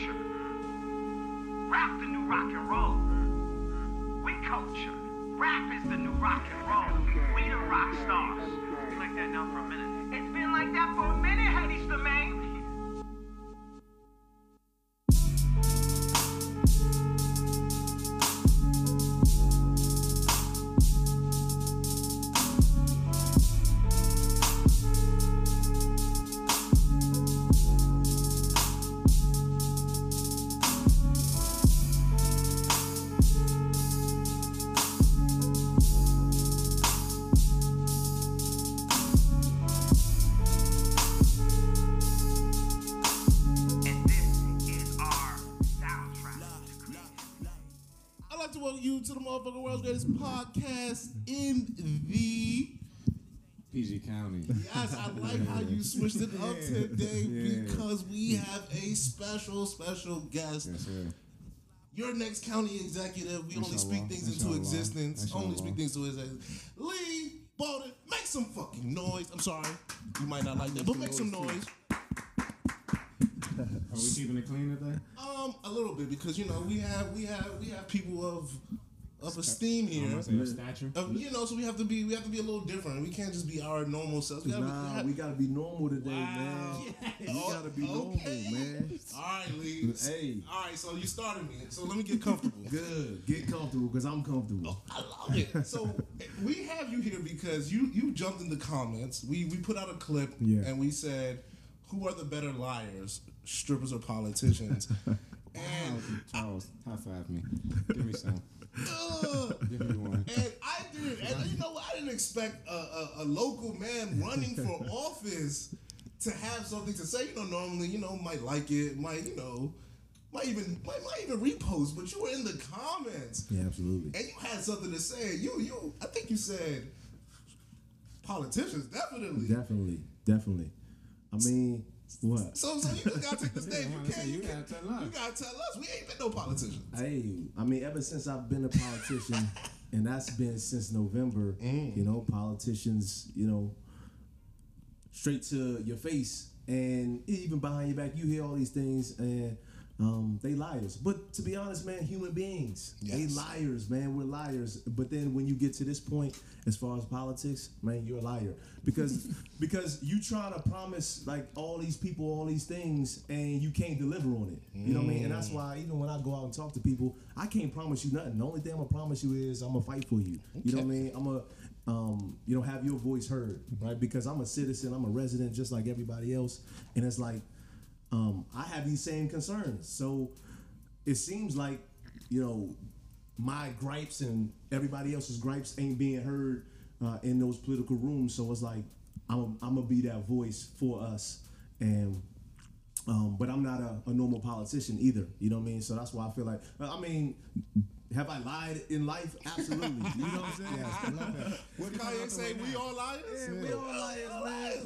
culture. Rap the new rock and roll. We culture. Rap is the new rock and roll. We the rock stars. It's like that now for a minute. It's been like that for a minute, Hades the. Special, special guest. Yes, sir. Your next county executive. We only speak things into Inshallah. existence. Only speak things to existence. Leigh Bodden, make some fucking noise. I'm sorry, you might not like that, but make some noise. Are we keeping it clean today? Um, a little bit because you know we have we have we have people of of esteem I'm here. gonna say a statue. Um, you know, so we have to be we have to be a little different. We can't just be our normal selves. We gotta be, Nah, have- we gotta be normal today, man. We Oh, gotta be okay. normal, man. all right, Leigh. Hey. All right, so you started me. So let me get comfortable. Good. Get comfortable because I'm comfortable. I love it. So we have you here because you you jumped in the comments. We we put out a clip Yeah. and we said, "Who are the better liars, strippers or politicians?" and Charles, high five me. Give me some. Give me one. and I didn't. And you know what? I didn't expect a, a, a local man running for office to have something to say. You know, normally you know might like it, might you know. Might even might, might even repost, but you were in the comments. Yeah, absolutely. and you had something to say. You, you, I think you said politicians, definitely. Definitely. Definitely. I mean, what? So, so you just gotta take the stage. You can't. You, you can't, gotta tell us. You gotta tell us. We ain't been no politicians. Hey, I mean, ever since I've been a politician, and that's been since November, mm. you know, politicians, you know, straight to your face, and even behind your back, you hear all these things, and um, they liars. But to be honest, man, human beings, they liars, man. We're liars. But then when you get to this point, as far as politics, man, you're a liar because because you trying to promise like all these people all these things, and you can't deliver on it. You know what I mean? And that's why even when I go out and talk to people, I can't promise you nothing. The only thing I'm gonna promise you is I'm gonna fight for you. You know what I mean? I'm gonna um, you know have your voice heard, right? Because I'm a citizen, I'm a resident just like everybody else, and it's like um, I have these same concerns. So it seems like, you know, my gripes and everybody else's gripes ain't being heard uh, in those political rooms. So it's like I'm, I'm gonna be that voice for us, and um, but I'm not a, a normal politician either. You know what I mean? So that's why I feel like I mean. Have I lied in life? Absolutely. You know what I'm saying? Yes, I love that. What Kanye say? We all liars. Yeah, we all liars,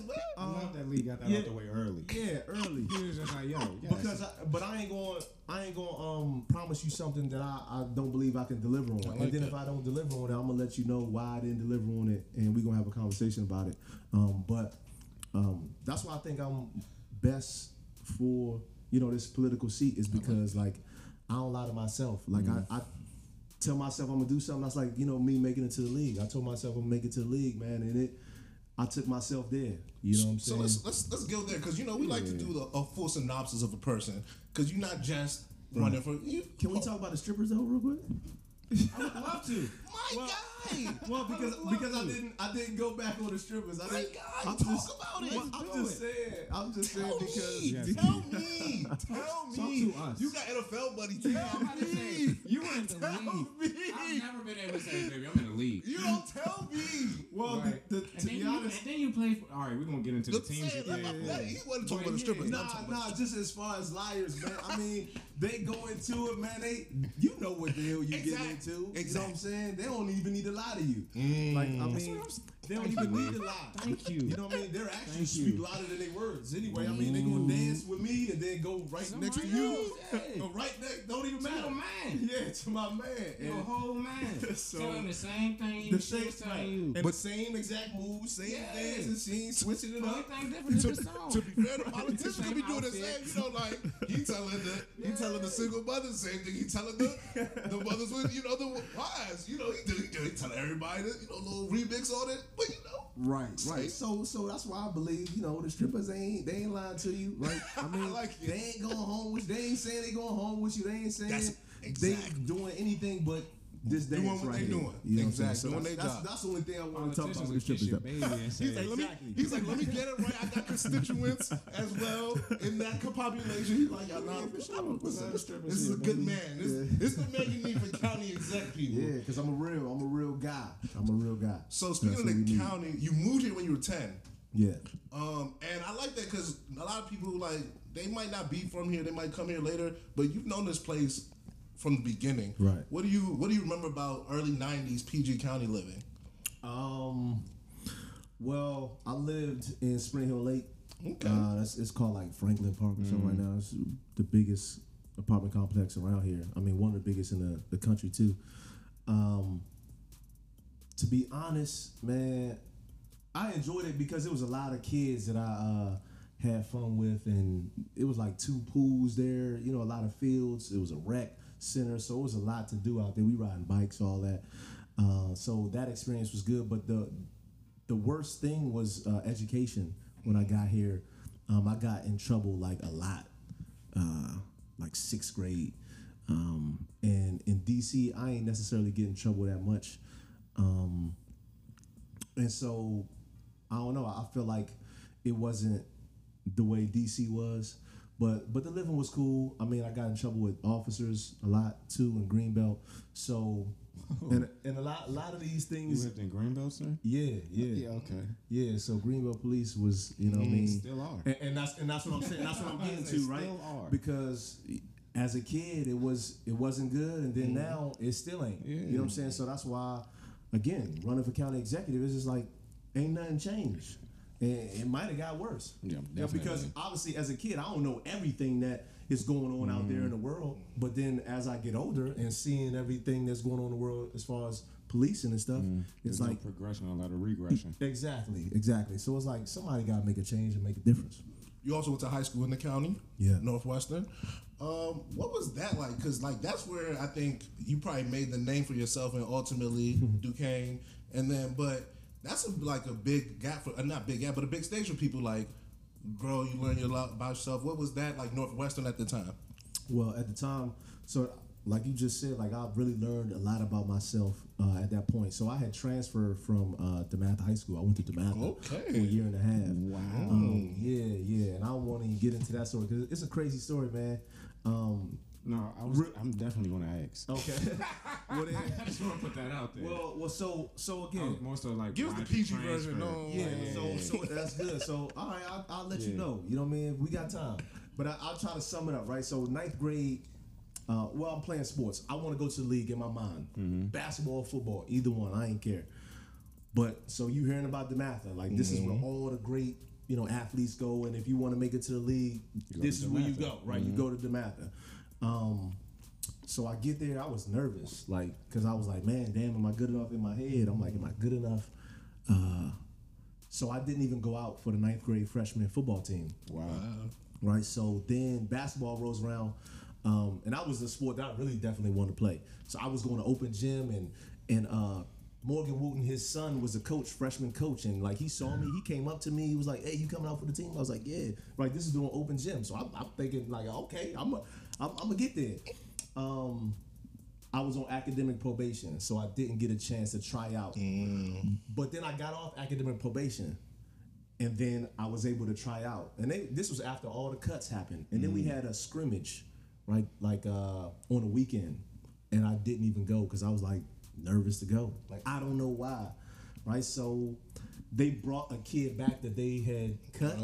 man. I love that Leigh got that Yeah. out the way early. Yeah, early. He was just like, yo, yes. Because I, but I ain't going I ain't going to um promise you something that I, I don't believe I can deliver on. like and then that. if I don't deliver on it, I'm gonna let you know why I didn't deliver on it, and we're gonna have a conversation about it. Um, but um, that's why I think I'm best for you know this political seat is because like I don't lie to myself. Like I, I tell myself I'm gonna do something. That's like you know me making it to the league. I told myself I'm gonna make it to the league, man, and it. I took myself there. You know what I'm saying? So let's let's let's go there because you know we like to do the, a full synopsis of a person because you're not just running for. You, Can we talk about the strippers though, real quick? I would love to. My Well- guy. Well, because love because I didn't I didn't go back on the strippers. I My didn't. guy, I'm talk just, about it. Well, I'm just it. saying. I'm just saying Tell because me, Yes. tell me, tell me. to us. You got NFL buddy. I'm Tell say, me. you were in the Tell league. me. I've never been able to say, baby, I'm in the league. You don't tell me. well, Right. the, the, and, to then be you, honest, and then you play for. All right, we're gonna get into the teams say you it, let played my- for. hey, He wasn't talking about the strippers. yeah. I'm Nah, nah, just as far as liars, man. I mean, they go into it, man. They, you know what the hell you Exact- get into. You know what I'm saying? They don't even need to lie to you. Mm. Like, I mean, they don't even need to lie. Thank you. You know what I mean? They're actually Thank speak you. louder than their words. Anyway, I mean, they gonna dance with me and then go right next to you. else, yeah. Or right next, don't even To matter. your man. Yeah, to my man. Your And- whole man. So- Tell him the same thing. the same was telling you. and the same exact moves, same Yeah. dance, and she ain't switching it Only up. thing different is to, the song. to be fair, the politicians Same could be doing the same. You know, like he telling the he telling the single mothers the same thing. He telling the the mothers with you know the wives. You know, he do he do he telling everybody that you know little remix on it. But you know, Right, right. So, so that's why I believe you know the strippers ain't they ain't lying to you, right? I mean, like they ain't going home with they ain't saying they going home with you. They ain't saying That's- they exactly. doing anything but this day Doing what right they here. doing. You know what I'm saying? Exactly, So doing that's, their that's, job. that's the only thing I want to talk about Politicians with would the kiss your strippers. baby and say, he's like let me exactly. he's like let me get it right. I got constituents as well in that population. He's like, y'all know, I'm, listen, this is a good man. This, this is the man you need for county exec people. Yeah, because I'm a real, I'm a real guy. I'm a real guy. So speaking That's of what we the need. county, you moved here when you were ten. yeah, Um, and I like that because a lot of people like they might not be from here, they might come here later, but you've known this place from the beginning. Right. What do you What do you remember about early '90s PG County living? Um, well, I lived in Spring Hill Lake. Okay. Uh, that's, it's called like Franklin Park or something right now. It's the biggest apartment complex around here. I mean, one of the biggest in the, the country too. Um, to be honest, man, I enjoyed it because it was a lot of kids that I uh, had fun with, and it was like two pools there. You know, a lot of fields. It was a rec center, so it was a lot to do out there. We riding bikes, all that. Uh, so that experience was good, but the the worst thing was uh, education. When I got here, um, I got in trouble like a lot, uh, like sixth grade. Um, and in DC, I ain't necessarily get in trouble that much. Um, and so I don't know. I feel like it wasn't the way DC was, but but the living was cool. I mean, I got in trouble with officers a lot too in Greenbelt. So and and a lot a lot of these You things. lived in Greenbelt, sir? Yeah, yeah, yeah. okay. yeah. So Greenbelt Police was, you know, what I mm, mean, Still are. and, and that's and that's what I'm saying. That's what I'm getting to, right? still are. Because as a kid, it was it wasn't good, and then mm-hmm. now it still ain't. You know what I'm saying? So that's why, again, running for county executive is just like ain't nothing changed, and it might have got worse. Yeah, You know, because obviously, as a kid, I don't know everything that is going on out there in the world. But then, as I get older and seeing everything that's going on in the world as far as policing and stuff, it's There's like no progression, a lot of regression. Exactly, exactly. So it's like somebody got to make a change and make a difference. You also went to high school in the county, Yeah. Northwestern. Um, what was that like? Because like that's where I think you probably made the name for yourself, and ultimately Duquesne, and then but that's a, like a big gap for uh, not big gap, but a big stage for people like grow. You learn your lot about yourself. What was that like Northwestern at the time? Well, at the time, so like you just said, like I really learned a lot about myself uh, at that point. So I had transferred from uh, DeMatha High School. I went to DeMatha Okay. for a year and a half. Wow. Um, yeah, yeah. And I want to get into that story because it's a crazy story, man. Um, No, I was. I'm definitely going to ask. okay. well, then, I just want to put that out there. well, well. So, so I again, was more so like Give us the why'd PG version, transfer? no. Yeah, Yeah, so, so that's good. So all right, I'll, I'll let you know. You know what I mean? We got time, but I, I'll try to sum it up. Right. So ninth grade. Uh, well, I'm playing sports. I want to go to the league in my mind. Mm-hmm. Basketball, football, either one. I ain't care. But so you hearing about DeMatha? Like this is where mm-hmm. all the great you know athletes go, and if you want to make it to the league, this is where you go. Right? You mm-hmm. go to Dematha. Um, so I get there, I was nervous, like, cause I was like, man, damn, am I good enough in my head? I'm like, am I good enough? Uh, so I didn't even go out for the ninth grade freshman football team, Wow. right? So then basketball rolls around, um, and I was a sport that I really definitely wanted to play. So I was going to open gym, and and uh, Morgan Wootten, his son, was a coach, freshman coach, and like he saw me, he came up to me, he was like, "Hey, you coming out for the team?" I was like, "Yeah." Right, this is doing open gym, so I'm, I'm thinking like, okay, I'm a, I'm, I'm gonna get there. Um, I was on academic probation, so I didn't get a chance to try out. But then I got off academic probation, and then I was able to try out. And they, this was after all the cuts happened. And then we had a scrimmage, right, like uh, on a weekend, and I didn't even go because I was like nervous to go. Like I don't know why, right? So they brought a kid back that they had cut,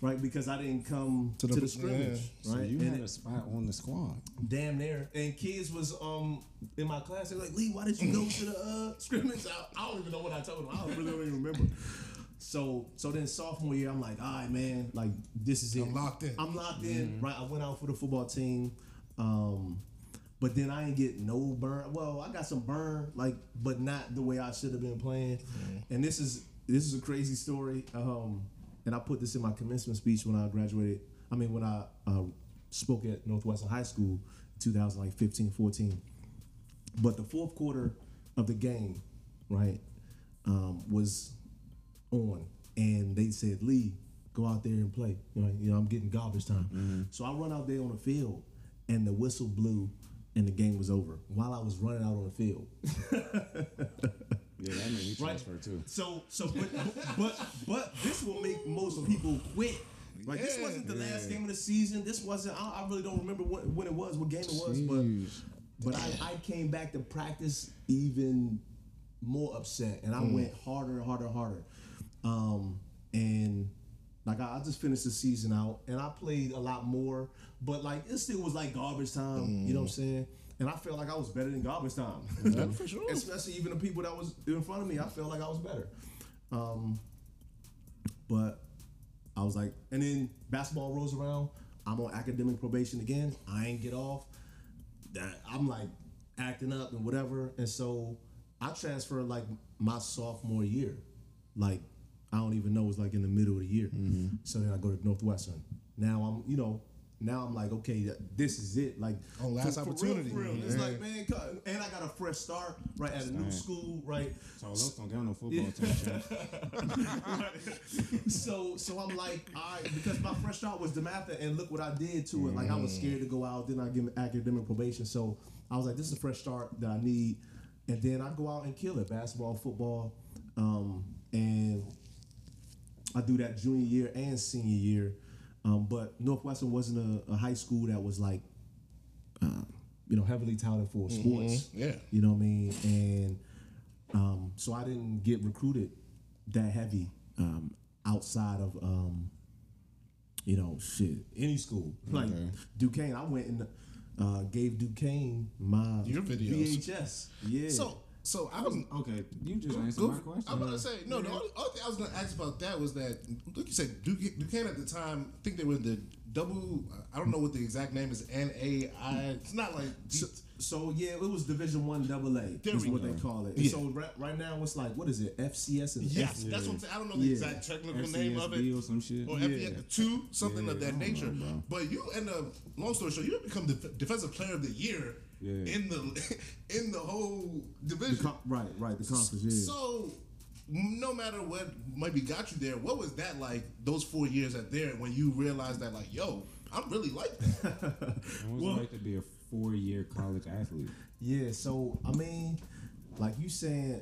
right? Because I didn't come to To the, the- scrimmage, So right? you And had it- a spot on the squad. damn near. And kids was um in my class. They're like, Leigh, why did you go to the uh, scrimmage? I, I don't even know what I told them. I don't really don't even remember. So so then sophomore year, I'm like, all right, man, like this is it. I'm locked in. I'm locked in. Right. I went out for the football team. Um, but then I ain't get no burn. Well, I got some burn, like, but not the way I should have been playing. And this is this is a crazy story. Um, and I put this in my commencement speech when I graduated. I mean, when I uh, spoke at Northwestern High School, 2015, 14. But the fourth quarter of the game, right, um, was on, and they said, "Leigh, go out there and play." You know, you know I'm getting garbage time. So I run out there on the field, and the whistle blew, and the game was over while I was running out on the field. Yeah, that made me Right. transfer too. So, so, but, but, but this will make most people quit. Right, this wasn't the last game of the season. This wasn't. I, I really don't remember what, when it was, what game it was, but Jeez. but I, I came back to practice even more upset, and I went harder and harder and harder. Um, and like I, I just finished the season out, and I played a lot more, but like it still was like garbage time. You know what I'm saying? And I felt like I was better than garbage time. for sure. Especially even the people that was in front of me, I felt like I was better. Um, but I was like, and then basketball rolls around. I'm on academic probation again. I ain't get off. That I'm like acting up and whatever. And so I transferred like my sophomore year. Like I don't even know it's like in the middle of the year. So then I go to Northwestern. Now I'm, you know, now I'm like, okay, this is it. Like Oh, last real, opportunity. for real. It's Yeah. like, man, and I got a fresh start right at a new school, right? So Los don't got no football team. champ. so so I'm like, all right, because my fresh start was DeMatha, and look what I did to it. Like I was scared to go out, then I give academic probation. So I was like, this is a fresh start that I need, and then I go out and kill it, basketball, football, um, and I do that junior year and senior year. Um, but Northwestern wasn't a, a high school that was like, uh, you know, heavily touted for sports. Yeah. You know what I mean? And um, so I didn't get recruited that heavy um, outside of, um, you know, shit, any school. Like Duquesne, I went and uh, gave Duquesne my Your videos. VHS. Yeah. So, so I was. Okay, you just answered my question. I'm gonna say no. The only, only thing I was going to ask about that was that, like you said, Duke, Duquesne at the time. I think they were the double. I don't know what the exact name is. N A I. It's not like. So, so yeah, it was Division One Double A. Is what go. they call it. Yeah. So right, right now it's like what is it? FCS and yes, F- that's what I'm saying. I don't know the Yeah. exact technical name of it. Or some shit. or Yeah. FBS two, something Yeah, of that nature. know, but you end up, long story short, you become the defensive player of the year Yeah. in the in the whole the division. right, right, the conference. Yeah. So, no matter what maybe got you there, what was that like? Those four years at there when you realized that, like, yo, I'm really like that. What was it like to be a four-year college athlete? Yeah, so I mean, like you saying,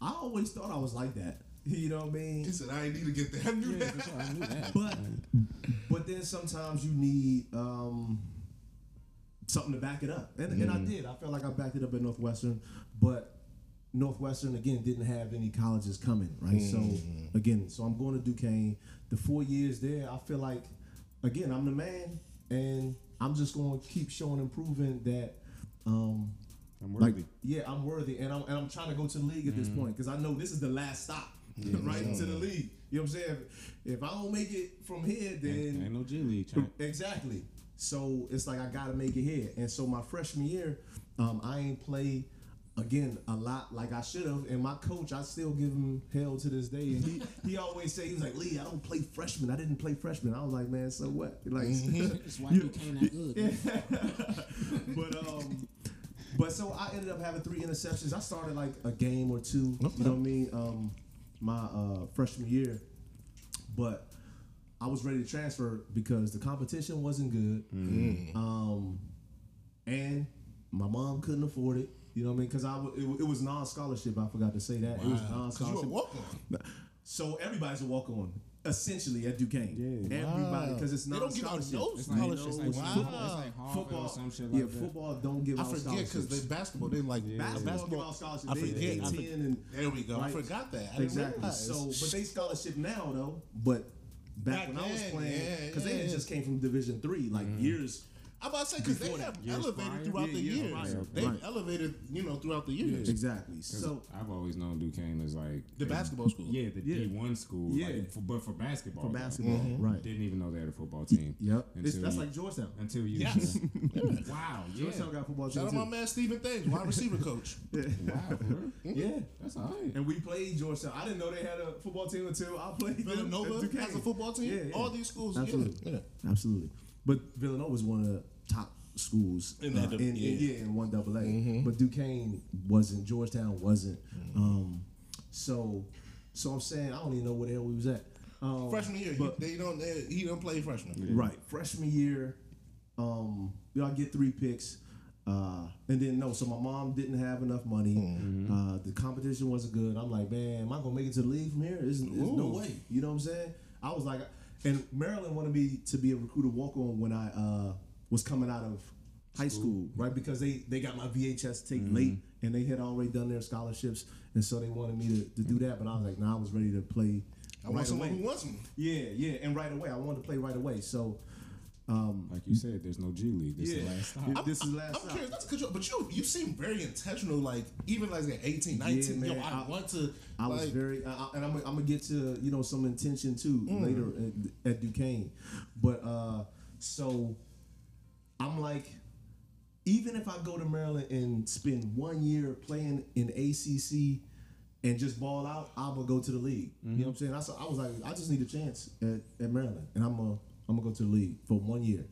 I always thought I was like that. You know what I mean? he said, I ain't need to get there. I knew Yeah, that. sure, I knew that. But but then sometimes you need um something to back it up. And, and I mm-hmm. did. I felt like I backed it up at Northwestern, but Northwestern again didn't have any colleges coming, right? So mm-hmm. again, so I'm going to Duquesne. The four years there, I feel like again, I'm the man and I'm just going to keep showing and proving that um I'm like yeah, I'm worthy, and I'm and I'm trying to go to the league at this mm-hmm. point because I know this is the last stop, right to the league. You know what I'm saying? If I don't make it from here, then ain't no G League champ. exactly. So it's like I gotta make it here. And so my freshman year, um, I ain't play again a lot like I should have. And my coach, I still give him hell to this day. And he he always say he was like, Leigh, I don't play freshman. I didn't play freshman. I was like, man, so what? Like, That's why you came that good. but um, but so I ended up having three interceptions. I started like a game or two. You know what I mean? Um, my uh, freshman year, but I was ready to transfer because the competition wasn't good. Um, and my mom couldn't afford it. You know what I mean? Because I w- it, wa- it was non scholarship. I forgot to say that it was non Because you a scholarship. walk on. So everybody's a walk on. essentially at Duquesne. Yeah. Everybody, because it's They not don't give out no It's like, scholarships. it's like, Wow. football, it's like Harvard Football, or some shit yeah, like that. football don't give I out forget because they basketball. They like basketball, give out scholarships. I They- forget. they I 10 forget. and There we go. I forgot that. I didn't Exactly. So, but they scholarship now though. But back, Back when I was then, playing, because yeah, they had yeah. just came from Division Three, like mm-hmm. years. I'm about to say because they have years elevated prior? throughout Yeah, the years years. prior. They've Right. elevated, you know, throughout the years. Exactly. So I've always known Duquesne as like The basketball school. Yeah, the Yeah. D one school. Yeah. like, for, but for basketball. for though. basketball, mm-hmm. right? Didn't even know they had a football team. Yep. It's, Until that's you- like Georgetown. Until you. Yes. wow. Yeah. Georgetown got a football Shout out team my man Stephen Thames, wide receiver coach. Wow. for real? too. Yeah. That's all right. And we played Georgetown. I didn't know they had a football team until I played them at Villanova Duquesne. has a football team. Yeah, yeah. All these schools, Absolutely. yeah. Absolutely. But Villanova was one of the top schools In uh, that div- in, in- yeah. yeah. in one double A. But Duquesne wasn't. Georgetown wasn't. Um, so, so I'm saying I don't even know where the hell we was at. Um, Freshman year, but- he, they don't. They, he don't play freshman. Right. Freshman year, um, you know, I get three picks. Uh, and then no, so my mom didn't have enough money. Uh, the competition wasn't good. I'm like, man, am I gonna make it to the league from here? There's, there's no way. You know what I'm saying? I was like, and Maryland wanted me to be a recruiter walk on when I uh, was coming out of high school, right? Because they they got my VHS tape late, and they had already done their scholarships, and so they wanted me to, to do that. But I was like, nah, I was ready to play. I want right someone away. who wants me. Yeah, yeah, and right away, I wanted to play right away. So. Um, Like you said, there's no G League. This is the last stop. this is last time. I'm stop. curious, that's good, job, but you you seem very intentional. Like even like at 18, 19, Yeah, yo, man, I, I- want to. I was very, I, I- and I'm, I'm gonna get to you know some intention too Mm. later at, at Duquesne, but uh, so I'm like, even if I go to Maryland and spend one year playing in ACC and just ball out, I'm gonna go to the league. You know what I'm saying? I, saw- I was like, I just need a chance at, at Maryland, and I'm gonna I'm gonna go to the league for one year.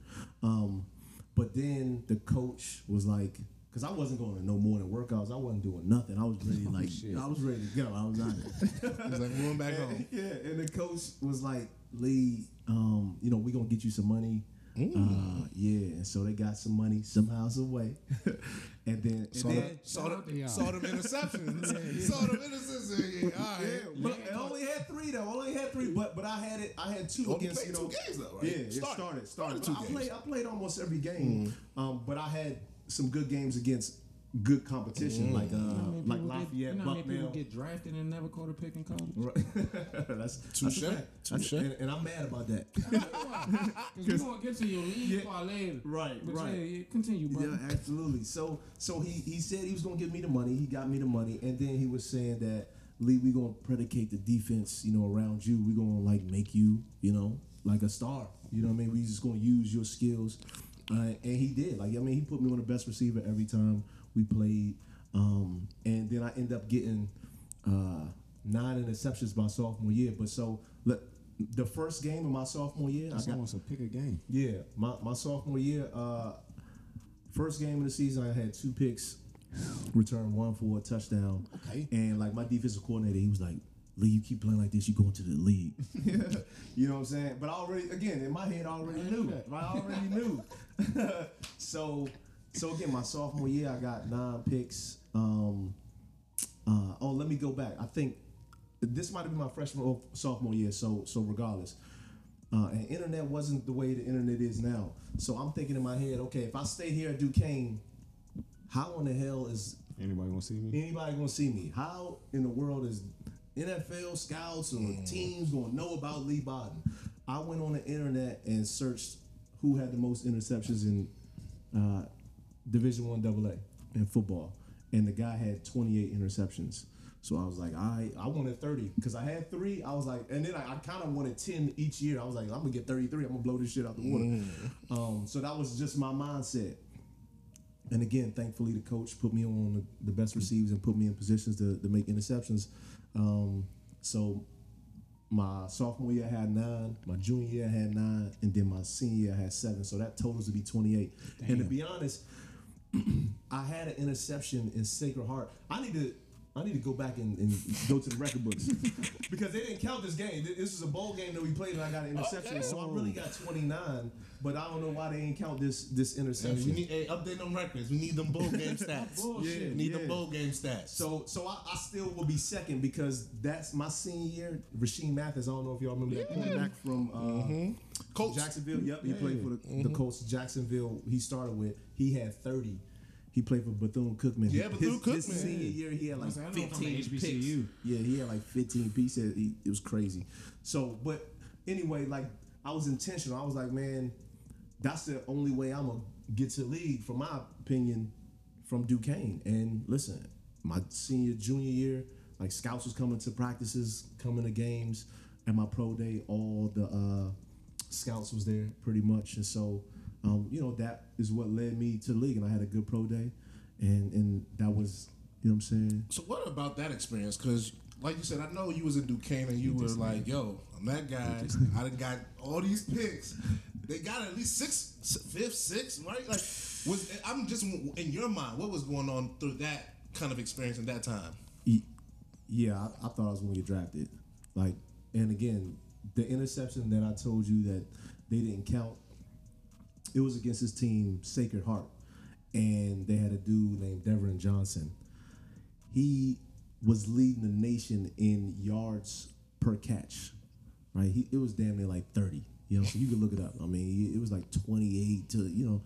Um, but then the coach was like. Cause I wasn't going to no more than workouts. I wasn't doing nothing. I was ready, like shit. I was ready to go. I was out there. He's like, going back home. Yeah, and the coach was like, Leigh, um, you know, we gonna get you some money. Uh, yeah, and so they got some money somehow, some way, and then and Saw, then, them, saw, shout out to them, y'all. saw them interceptions. Saw them interceptions. Yeah, all right. yeah, but I only had three though. I only had three, but but I had it. I had two Only against you know. two games though, right? Yeah, Started. started, started. Started two I games. played, I played almost every game, um, but I had some good games against good competition, like uh, You know how like people get- Lafayette, you know how many people Bucknell. get drafted and never caught a pick in college? Right. that's Touche. That's a fact. That's- Touche. And, and I'm mad about that. Because we're gonna get to your league Yeah. part later. Right, But right. Yeah, yeah, continue, bro. Yeah, absolutely. So so he he said he was gonna give me the money. He got me the money, and then he was saying that Leigh, we gonna predicate the defense, you know, around you. We gonna like make you, you know, like a star. You know what I mean? We just gonna use your skills, uh, and he did. Like I mean, he put me on the best receiver every time we played, um, and then I end up getting uh, nine interceptions my sophomore year. But so let, the first game of my sophomore year, I That's got almost a pick a game. yeah, my, my sophomore year, uh, first game of the season, I had two picks, returned one for a touchdown. Okay. And like my defensive coordinator, he was like, Leigh, you keep playing like this, you're going to the league. you know what I'm saying? But I already, again, in my head, I already knew. I already knew. so, so again, my sophomore year, I got nine picks. Um, uh, oh, let me go back. I think this might have been my freshman or sophomore year. So, so regardless, uh, and internet wasn't the way the internet is now. So I'm thinking in my head, okay, if I stay here at Duquesne, how in the hell is Anybody gonna see me? anybody gonna see me? How in the world is NFL scouts or teams gonna know about Leigh Bodden? I went on the internet and searched who had the most interceptions in uh, Division One AA in football, and the guy had 28 interceptions. So I was like, I I wanted 30 because I had three. I was like, and then I, I kind of wanted 10 each year. I was like, I'm gonna get 33. I'm gonna blow this shit out the water. Um, so that was just my mindset. And again, thankfully, the coach put me on the, the best receivers and put me in positions to, to make interceptions. Um, so my sophomore year I had nine, my junior year I had nine, and then my senior year I had seven. So that totals to be 28. And to be honest, I had an interception in Sacred Heart. I need to I need to go back and, and go to the record books because they didn't count this game. This was a bowl game that we played, and I got an interception, so I really got 29. But I don't know why they didn't count this this Hey, interception. we need hey, update them records. We need them bowl game stats. Bullshit, We need yeah. them bowl game stats. So so I, I still will be second because that's my senior year. Rashean Mathis, I don't know if y'all remember that cornerback from uh, Colts. Jacksonville. Yep, he played for the, the Colts. Jacksonville. He started with. He had 30. He played for Bethune Cookman. Yeah, Bethune his, His senior year, he had like 15 the picks. Yeah, he had like 15 pieces. It was crazy. So, but anyway, like I was intentional. I was like, man, that's the only way I'm gonna get to the league, from my opinion, from Duquesne. And listen, my senior, junior year, like scouts was coming to practices, coming to games. At my pro day, all the uh, scouts was there pretty much, and so um, you know that is what led me to the league. And I had a good pro day, and and that was you know what I'm saying. So what about that experience? Because like you said, I know you was in Duquesne and you were like, "Yo, I'm that guy. I done got all these picks. They got at least six, sixth, right? Like, was I'm just in your mind, what was going on through that kind of experience in that time? Yeah, I, I thought I was going to get drafted. Like, and again, the interception that I told you that they didn't count, it was against his team, Sacred Heart, and they had a dude named Devin Johnson. He was leading the nation in yards per catch. Right, he, it was damn near like thirty. You know, so you can look it up. I mean, it was like twenty-eight to you know,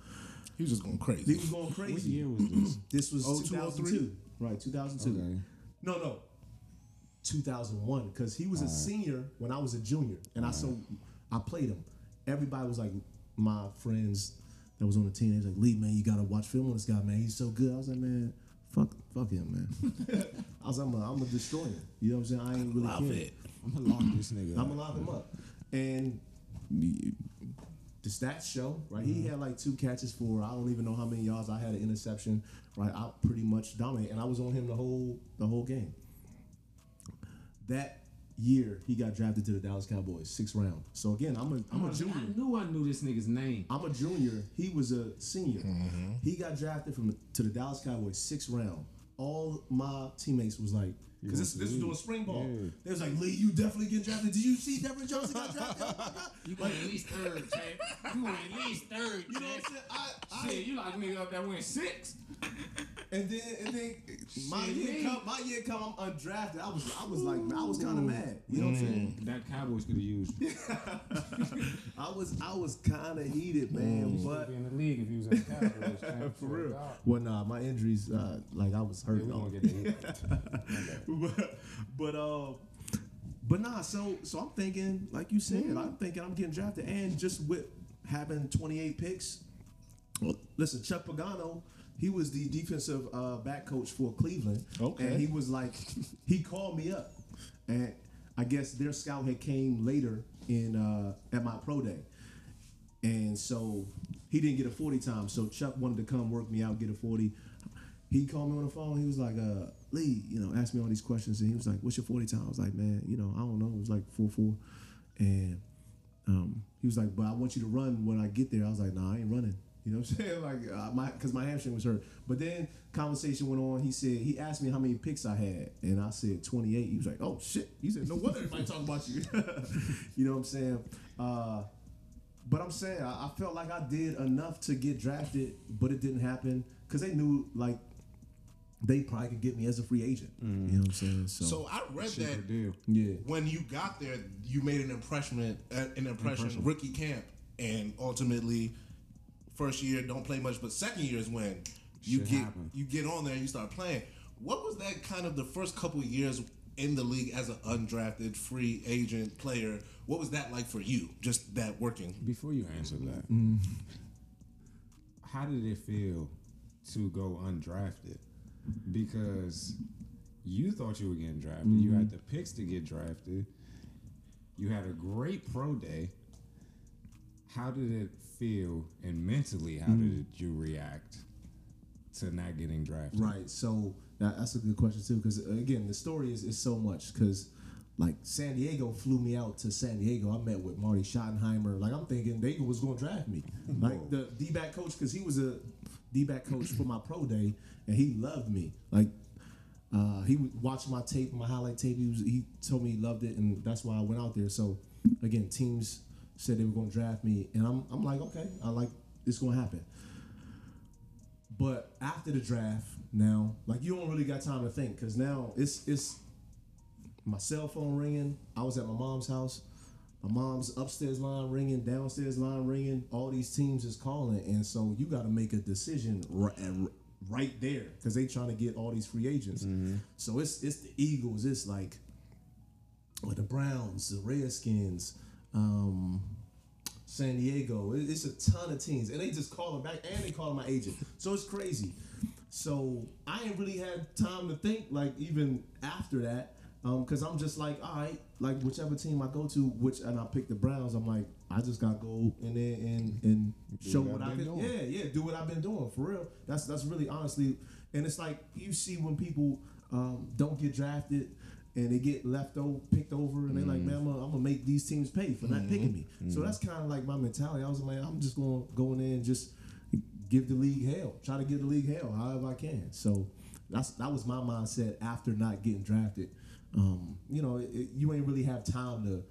He was just going crazy. he was going crazy. What year was this? This was Oh, 2002. 203? Right, 2002. Okay. No, no. 2001 because he was a senior when I was a junior and I so I played him. Everybody was like my friends that was on the team. They was like, "Leigh, man, you gotta watch film on this guy, man. He's so good." I was like, "Man, fuck, fuck him, man." I was like, "I'm gonna destroy him." You know what I'm saying? I ain't really Love it. I'm gonna lock this nigga. I'm gonna lock him up. And the stats show, right? He mm-hmm. had like two catches for I don't even know how many yards. I had an interception, right? I pretty much dominated, and I was on him the whole the whole game. That year, he got drafted to the Dallas Cowboys, sixth round. So again, I'm a I'm a oh, junior. I knew I knew this nigga's name. I'm a junior. He was a senior. Mm-hmm. He got drafted from to the Dallas Cowboys sixth round. All my teammates was like, because this, this was doing spring ball. Yeah. They was like, Leigh, you definitely get drafted. Did you see Devin Johnson got drafted? Oh my God. You going at least third, champ. You going at least third, You know what I'm saying? I, I, Shit, you like a nigga up that went six. and then and then my Shit, year me. come, my year come, I'm undrafted. I was I was like, I was kind of mad. You know what I'm saying? That Cowboys could have used. I was I was kind of heated, man. But be in the league if you was in the Cowboys, champ. For real. well, nah, my injuries, uh, like I was hurt. Yeah, we gonna get that. but uh but nah so so i'm thinking like you said i'm thinking i'm getting drafted and just with having 28 picks well, listen chuck pagano he was the defensive uh, back coach for cleveland Okay. and he was like he called me up and i guess their scout had came later in uh, at my pro day and so he didn't get a 40 time. So Chuck wanted to come work me out, get a 40. He called me on the phone. He was like, uh, Leigh, you know, asked me all these questions. And he was like, what's your 40 time? I was like, man, you know, I don't know. It was like 4 4. And um, he was like, but I want you to run when I get there. I was like, nah, I ain't running. You know what I'm saying? Like, uh, my, cause my hamstring was hurt. But then conversation went on. He said, he asked me how many picks I had. And I said 28. He was like, oh shit. He said, no wonder everybody talking about you. you know what I'm saying? Uh, but I'm saying I, I felt like I did enough to get drafted, but it didn't happen because they knew like they probably could get me as a free agent. You know what I'm saying? So, So I read that deal. yeah, when you got there, you made an impression, uh, an impression, rookie camp, and ultimately, first year don't play much, but second year is when you Shit get happen. you get on there and you start playing. What was that kind of the first couple of years in the league as an undrafted free agent player? What was that like for you? Just that working. Before you answer that, how did it feel to go undrafted? Because you thought you were getting drafted. You had mm-hmm. the picks to get drafted. You had a great pro day. How did it feel, and mentally, how did mm-hmm. you react to not getting drafted? right. So that, that's a good question too because uh, again the story is, is so much because. Like San Diego flew me out to San Diego. I met with Marty Schottenheimer. Like I'm thinking they was gonna draft me. Like the D back coach because he was a D back coach for my pro day and he loved me. Like Uh, he would watch my tape, my highlight tape. He was, he told me he loved it, and that's why I went out there. So again, teams said they were going to draft me, and I'm I'm like, okay, I like it's going to happen. But after the draft, now like you don't really got time to think because now it's it's my cell phone ringing. I was at my mom's house. My mom's upstairs line ringing, downstairs line ringing. All these teams is calling, and so you got to make a decision right, right there because they trying to get all these free agents. So it's it's the Eagles. It's like or the Browns, the Redskins, um, San Diego. It's a ton of teams, and they just call them back, and they call my agent. So it's crazy. So I ain't really had time to think, like even after that, Um, because I'm just like, all right, like whichever team I go to, which and I pick the Browns. I'm like, I just gotta go in there and and show what what I've I been doing. Yeah, yeah, do what I've been doing for real. That's that's really honestly, and it's like you see when people um, don't get drafted and they get left over, picked over, and they're like, man, I'm gonna, I'm gonna make these teams pay for not picking me. So that's kind of like my mentality. I was like, I'm just gonna go in there and just give the league hell, try to give the league hell however I can. So that's that was my mindset after not getting drafted. Um, you know, it, you ain't really have time to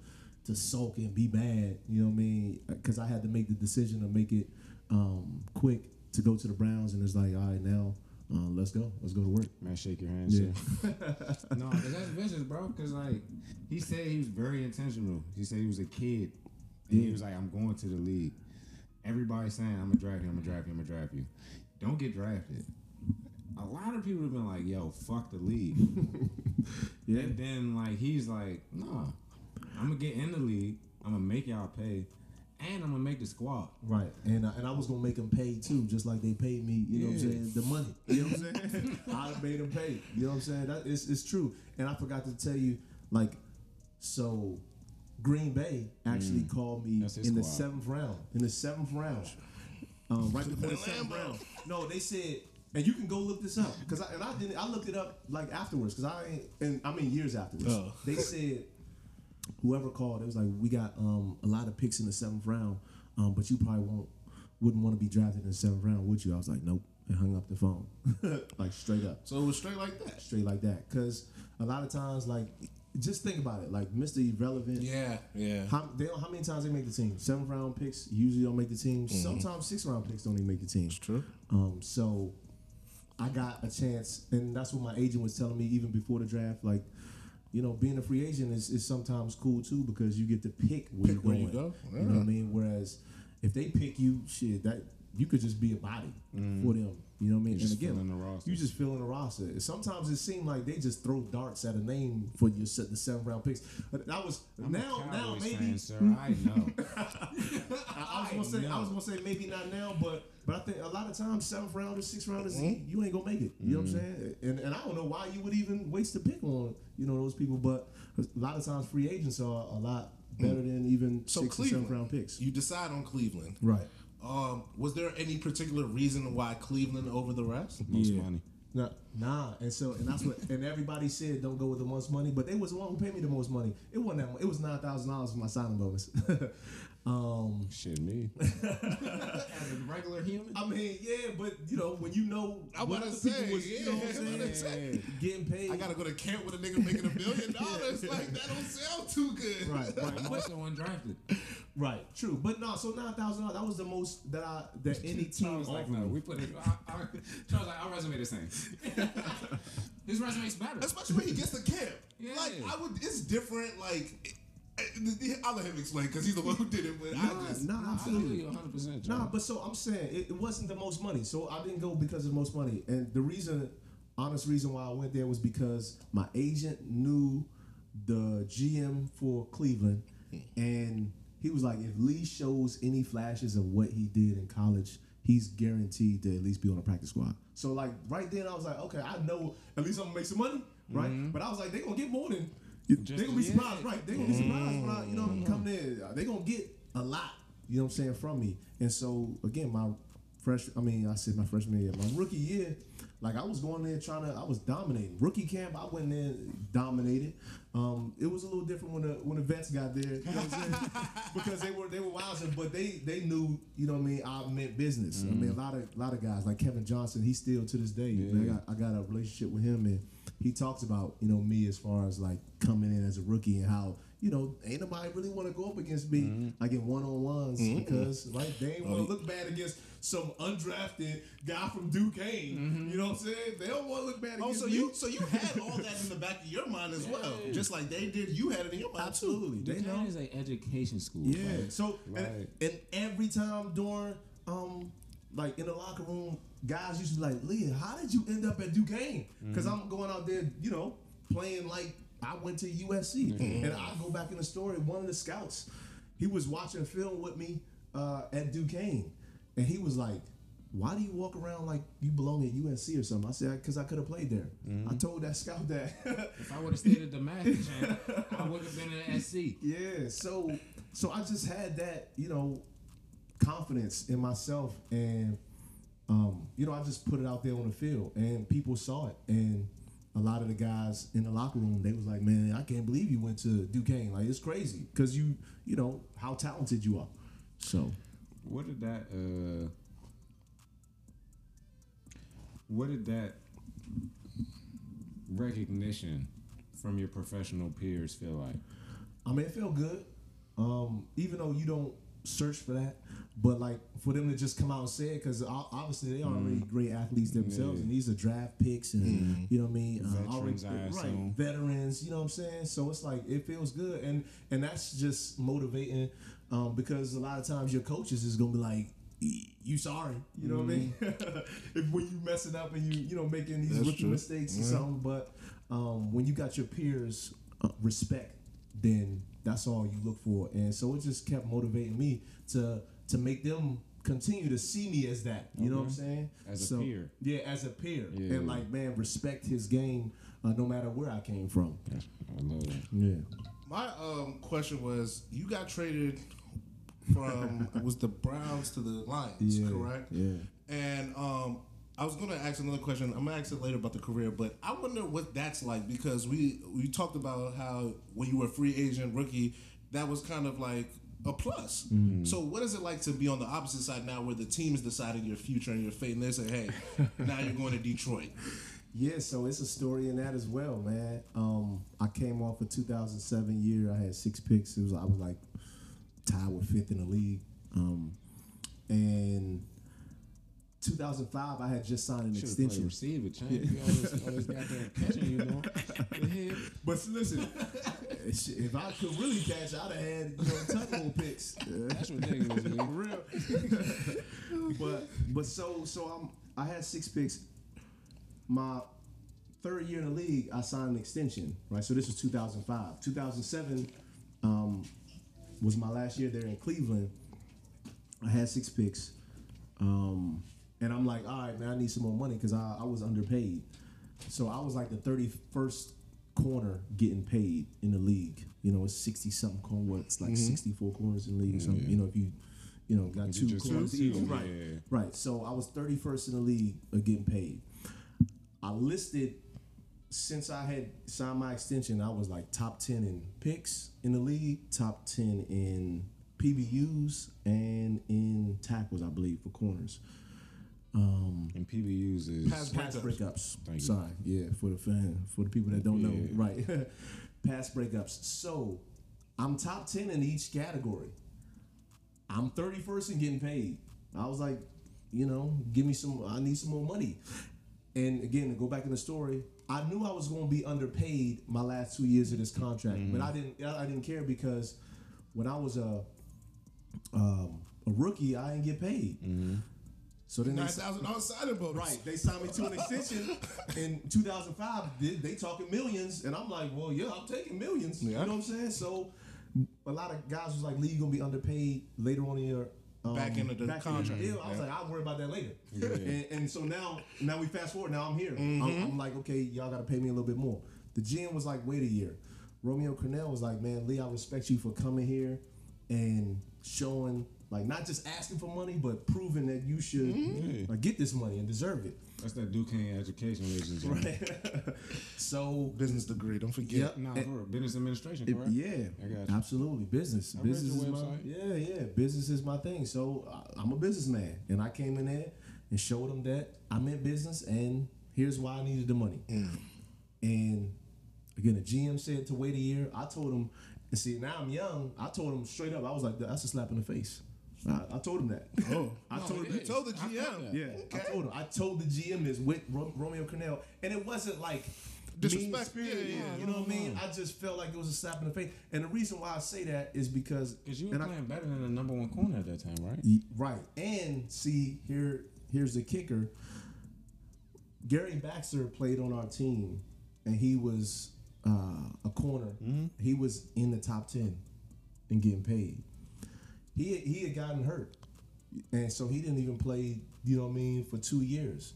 to sulk and be mad. You know what I mean? Because I had to make the decision to make it um, quick to go to the Browns, and it's like, all right, now uh, let's go, let's go to work. Man, shake your hands. Yeah. shit. no, 'cause that's vicious, bro. Because like he said, he was very intentional. He said he was a kid, and he was like, "I'm going to the league." Everybody's saying, "I'm gonna draft you. I'm gonna draft you. I'm gonna draft you." Don't get drafted. A lot of people have been like, "Yo, fuck the league," Yeah. and then like he's like, "Nah, I'm gonna get in the league. I'm gonna make y'all pay, and I'm gonna make the squad." Right, and I, and I was gonna make them pay too, just like they paid me. You know what I'm saying? The money. You know what I'm saying? I made them pay. You know what I'm saying? That is it's true. And I forgot to tell you, like, so Green Bay actually called me Mm. That's his in the seventh round. In the seventh round, um, right before the seventh round. No, they said. And you can go look this up because I, and I didn't. I looked it up like afterwards because I and I mean years afterwards. Oh. They said whoever called, it was like we got um, a lot of picks in the seventh round, um, but you probably won't wouldn't want to be drafted in the seventh round, would you? I was like, nope, and hung up the phone, like straight up, So it was straight like that. straight like that. Because a lot of times, like, just think about it, like Mr. Irrelevant. Yeah, yeah. How, they don't, how many times they make the team? Seventh round picks usually don't make the team. Sometimes six round picks don't even make the team. It's true. Um, so I got a chance, and that's what my agent was telling me even before the draft. Like, you know, being a free agent is, is sometimes cool too because you get to pick where, Pick you're where you going. go. You know what I mean? Whereas if they pick you, shit, that you could just be a body mm-hmm. for them. You know what I mean? just and again, filling the roster. you just fill in the roster. Sometimes it seems like they just throw darts at a name for you set the seventh round picks. But that was I'm now a now maybe fan, sir. I know. I, I was gonna say I was gonna say maybe not now, but but I think a lot of times seventh rounders, sixth rounders, you ain't gonna make it. You know what I'm saying? And and I don't know why you would even waste a pick on you know those people, but a lot of times free agents are a lot better than even So sixth and seventh round picks. You decide on Cleveland. Right. Um, was there any particular reason why Cleveland over the rest? Most Yeah. money. Nah, nah, and so and that's what and everybody said don't go with the most money, but they was the one who paid me the most money. It wasn't that much. It was nine thousand dollars for my signing bonus. um, Shit, me. As a regular human. I mean, yeah, but you know when you know I'm what about other to people say, was, you know what I'm yeah, I'm about saying, say. getting paid. I gotta go to camp with a nigga making a billion dollars. Like that don't sound too good. right, right, I'm but, also undrafted. right, true. But no, so nine thousand dollars. That was the most that I that any team Charles like, no, we put it. Our, our, Charles like, our resume the same. His resume's better. Especially when he gets to camp. Yeah. Like I would, it's different. Like I'll let him explain because he's the one who did it. But Nah, I just, nah, I I feel feel you. you 100. percent Nah, but so I'm saying it, it wasn't the most money. So I didn't go because of the most money. And the reason, honest reason why I went there was because my agent knew the GM for Cleveland, and he was like, if Leigh shows any flashes of what he did in college, he's guaranteed to at least be on a practice squad. So like right then, I was like, okay, I know at least I'm gonna make some money, right? Mm-hmm. But I was like, they gonna get more than. Just- they gonna be yeah. surprised, right? They're gonna be surprised when I, you know, mm. come there. Uh, they gonna get a lot, you know what I'm saying, from me. And so again, my fresh, I mean, I said my freshman year, my rookie year, like I was going there trying to, I was dominating. Rookie camp, I went there dominated. Um, it was a little different when the when the vets got there, you know what I'm saying? because they were they were wowsing, but they they knew, you know what I mean. I meant business. I mean, mm. a lot of a lot of guys like Kevin Johnson, he's still to this day. man, I got I got a relationship with him and. He talks about you know me as far as like coming in as a rookie and how you know ain't nobody really want to go up against me Mm-hmm. like in one on ones because like they ain't want to look bad against some undrafted guy from Duquesne. You know what I'm saying? They don't want to look bad Oh, so me. you so you had all that in the back of your mind as well, just like they did. You had it in your mind too. absolutely they know. Duquesne is an education school. Yeah. right? So and, and every time during um like in the locker room, guys used to be like, Leah, how did you end up at Duquesne? Because mm-hmm. I'm going out there, you know, playing like I went to USC. Mm-hmm. And I go back in the story, one of the scouts, he was watching film with me uh, at Duquesne. And he was like, why do you walk around like you belong at USC or something? I said, because I could have played there. Mm-hmm. I told that scout that. If I would have stayed at DeMatha champ, I would have been at SC. Yeah, so so I just had that, you know, confidence in myself and um, you know, I just put it out there on the field and people saw it and a lot of the guys in the locker room, they was like, "Man, I can't believe you went to Duquesne. Like it's crazy cuz you, you know, how talented you are." So, What did that uh what did that recognition from your professional peers feel like? I mean, it felt good. Um, even though you don't search for that, but like for them to just come out and say it, because obviously they are already great athletes themselves, Yeah. and these are draft picks, and you know what I mean, Uh, already- Veterans, I right? assume. Veterans, you know what I'm saying? So it's like it feels good, and and that's just motivating, um, because a lot of times your coaches is gonna be like. You sorry, you know what I mean? if when you messing up and you you know making these rookie mistakes or something, but um, when you got your peers uh, respect, then that's all you look for. And so it just kept motivating me to to make them continue to see me as that. You know what I'm saying? As a peer. Yeah, as a peer, Yeah. and like man, respect his game uh, no matter where I came from. That's, I love that. Yeah. My um, question was, you got traded from was the Browns to the Lions, Yeah, correct? yeah. And um, I was gonna ask another question. I'm gonna ask it later about the career, but I wonder what that's like because we we talked about how when you were a free agent rookie, that was kind of like a plus. Mm-hmm. So what is it like to be on the opposite side now, where the team is deciding your future and your fate, and they say, "Hey, now you're going to Detroit." Yeah, so it's a story in that as well, man. Um, I came off a 2007 year. I had six picks. It was I was like tied with fifth in the league. Um, and 2005, I had just signed an Should have extension. receiver, champ. You always, always got catching you doing. But listen, if I could really catch, I'd have had you know ton more picks. That's ridiculous, man. real. but but so so I'm I had six picks. My third year in the league, I signed an extension. Right, so this was 2005. 2007 um, was my last year there in Cleveland. I had six picks, um, and I'm like, all right, man, I need some more money because I, I was underpaid. So I was like the 31st corner getting paid in the league. You know, it's 60 something corner. What's like 64 corners in the league or something. You know, if you you know got two corners each. Right. yeah. Right. So I was 31st in the league of getting paid. I listed since I had signed my extension, I was like top 10 in picks in the league, top 10 in PBUs, and in tackles, I believe, for corners. Um, and PBUs is Pass Pass breakups. breakups. You. Sorry, yeah, for the fan, for the people that don't know, right? past breakups. So I'm top 10 in each category. I'm 31st and getting paid. I was like, you know, give me some, I need some more money. And again, to go back in the story, I knew I was going to be underpaid my last two years of this contract, mm-hmm. but I didn't, I didn't care because when I was a, um, a rookie, I didn't get paid. Mm-hmm. So then they, Nine thousand dollars signing bonus. Right, they signed me to an extension in 2005. They, they talking millions, and I'm like, well, yeah, I'm taking millions. Yeah. You know what I'm saying? So a lot of guys was like, Leigh, you gonna be underpaid later on in your um, Back into the back contract. deal. I was Yeah. like, I'll worry about that later. And, and so now, now we fast forward. Now I'm here. Mm-hmm. I'm, I'm like, okay, y'all got to pay me a little bit more. The GM was like, wait a year. Romeo Crennel was like, man, Leigh, I respect you for coming here and showing, like, not just asking for money, but proving that you should Mm-hmm. like, get this money and deserve it. that's that Duquesne education relationship. Right. so, Business degree. Don't forget. Yep. Nah, for business administration, it- correct? yeah, I got absolutely. Business, I business your is my website. yeah, yeah. Business is my thing. So I, I'm a businessman, and I came in there and showed them that I'm in business, and here's why I needed the money. And again, the GM said to wait a year. I told him, and see, now I'm young. I told him straight up. I was like, that's a slap in the face. I, I told him that. Oh, I told him. you told the GM. that. Yeah, I told him. I told the GM this with Ro- Romeo Crennel, and it wasn't like Disrespect, mean spirited, yeah, yeah, You know what I mean? I just felt like it was a slap in the face, and the reason why I say that is because Because you were and I- playing better than the number one corner at that time, right? Right. And see, here here's the kicker. Gary Baxter played on our team and he was uh, a corner. He was in the top 10 and getting paid. He he had gotten hurt. And so he didn't even play, you know what I mean, for 2 years.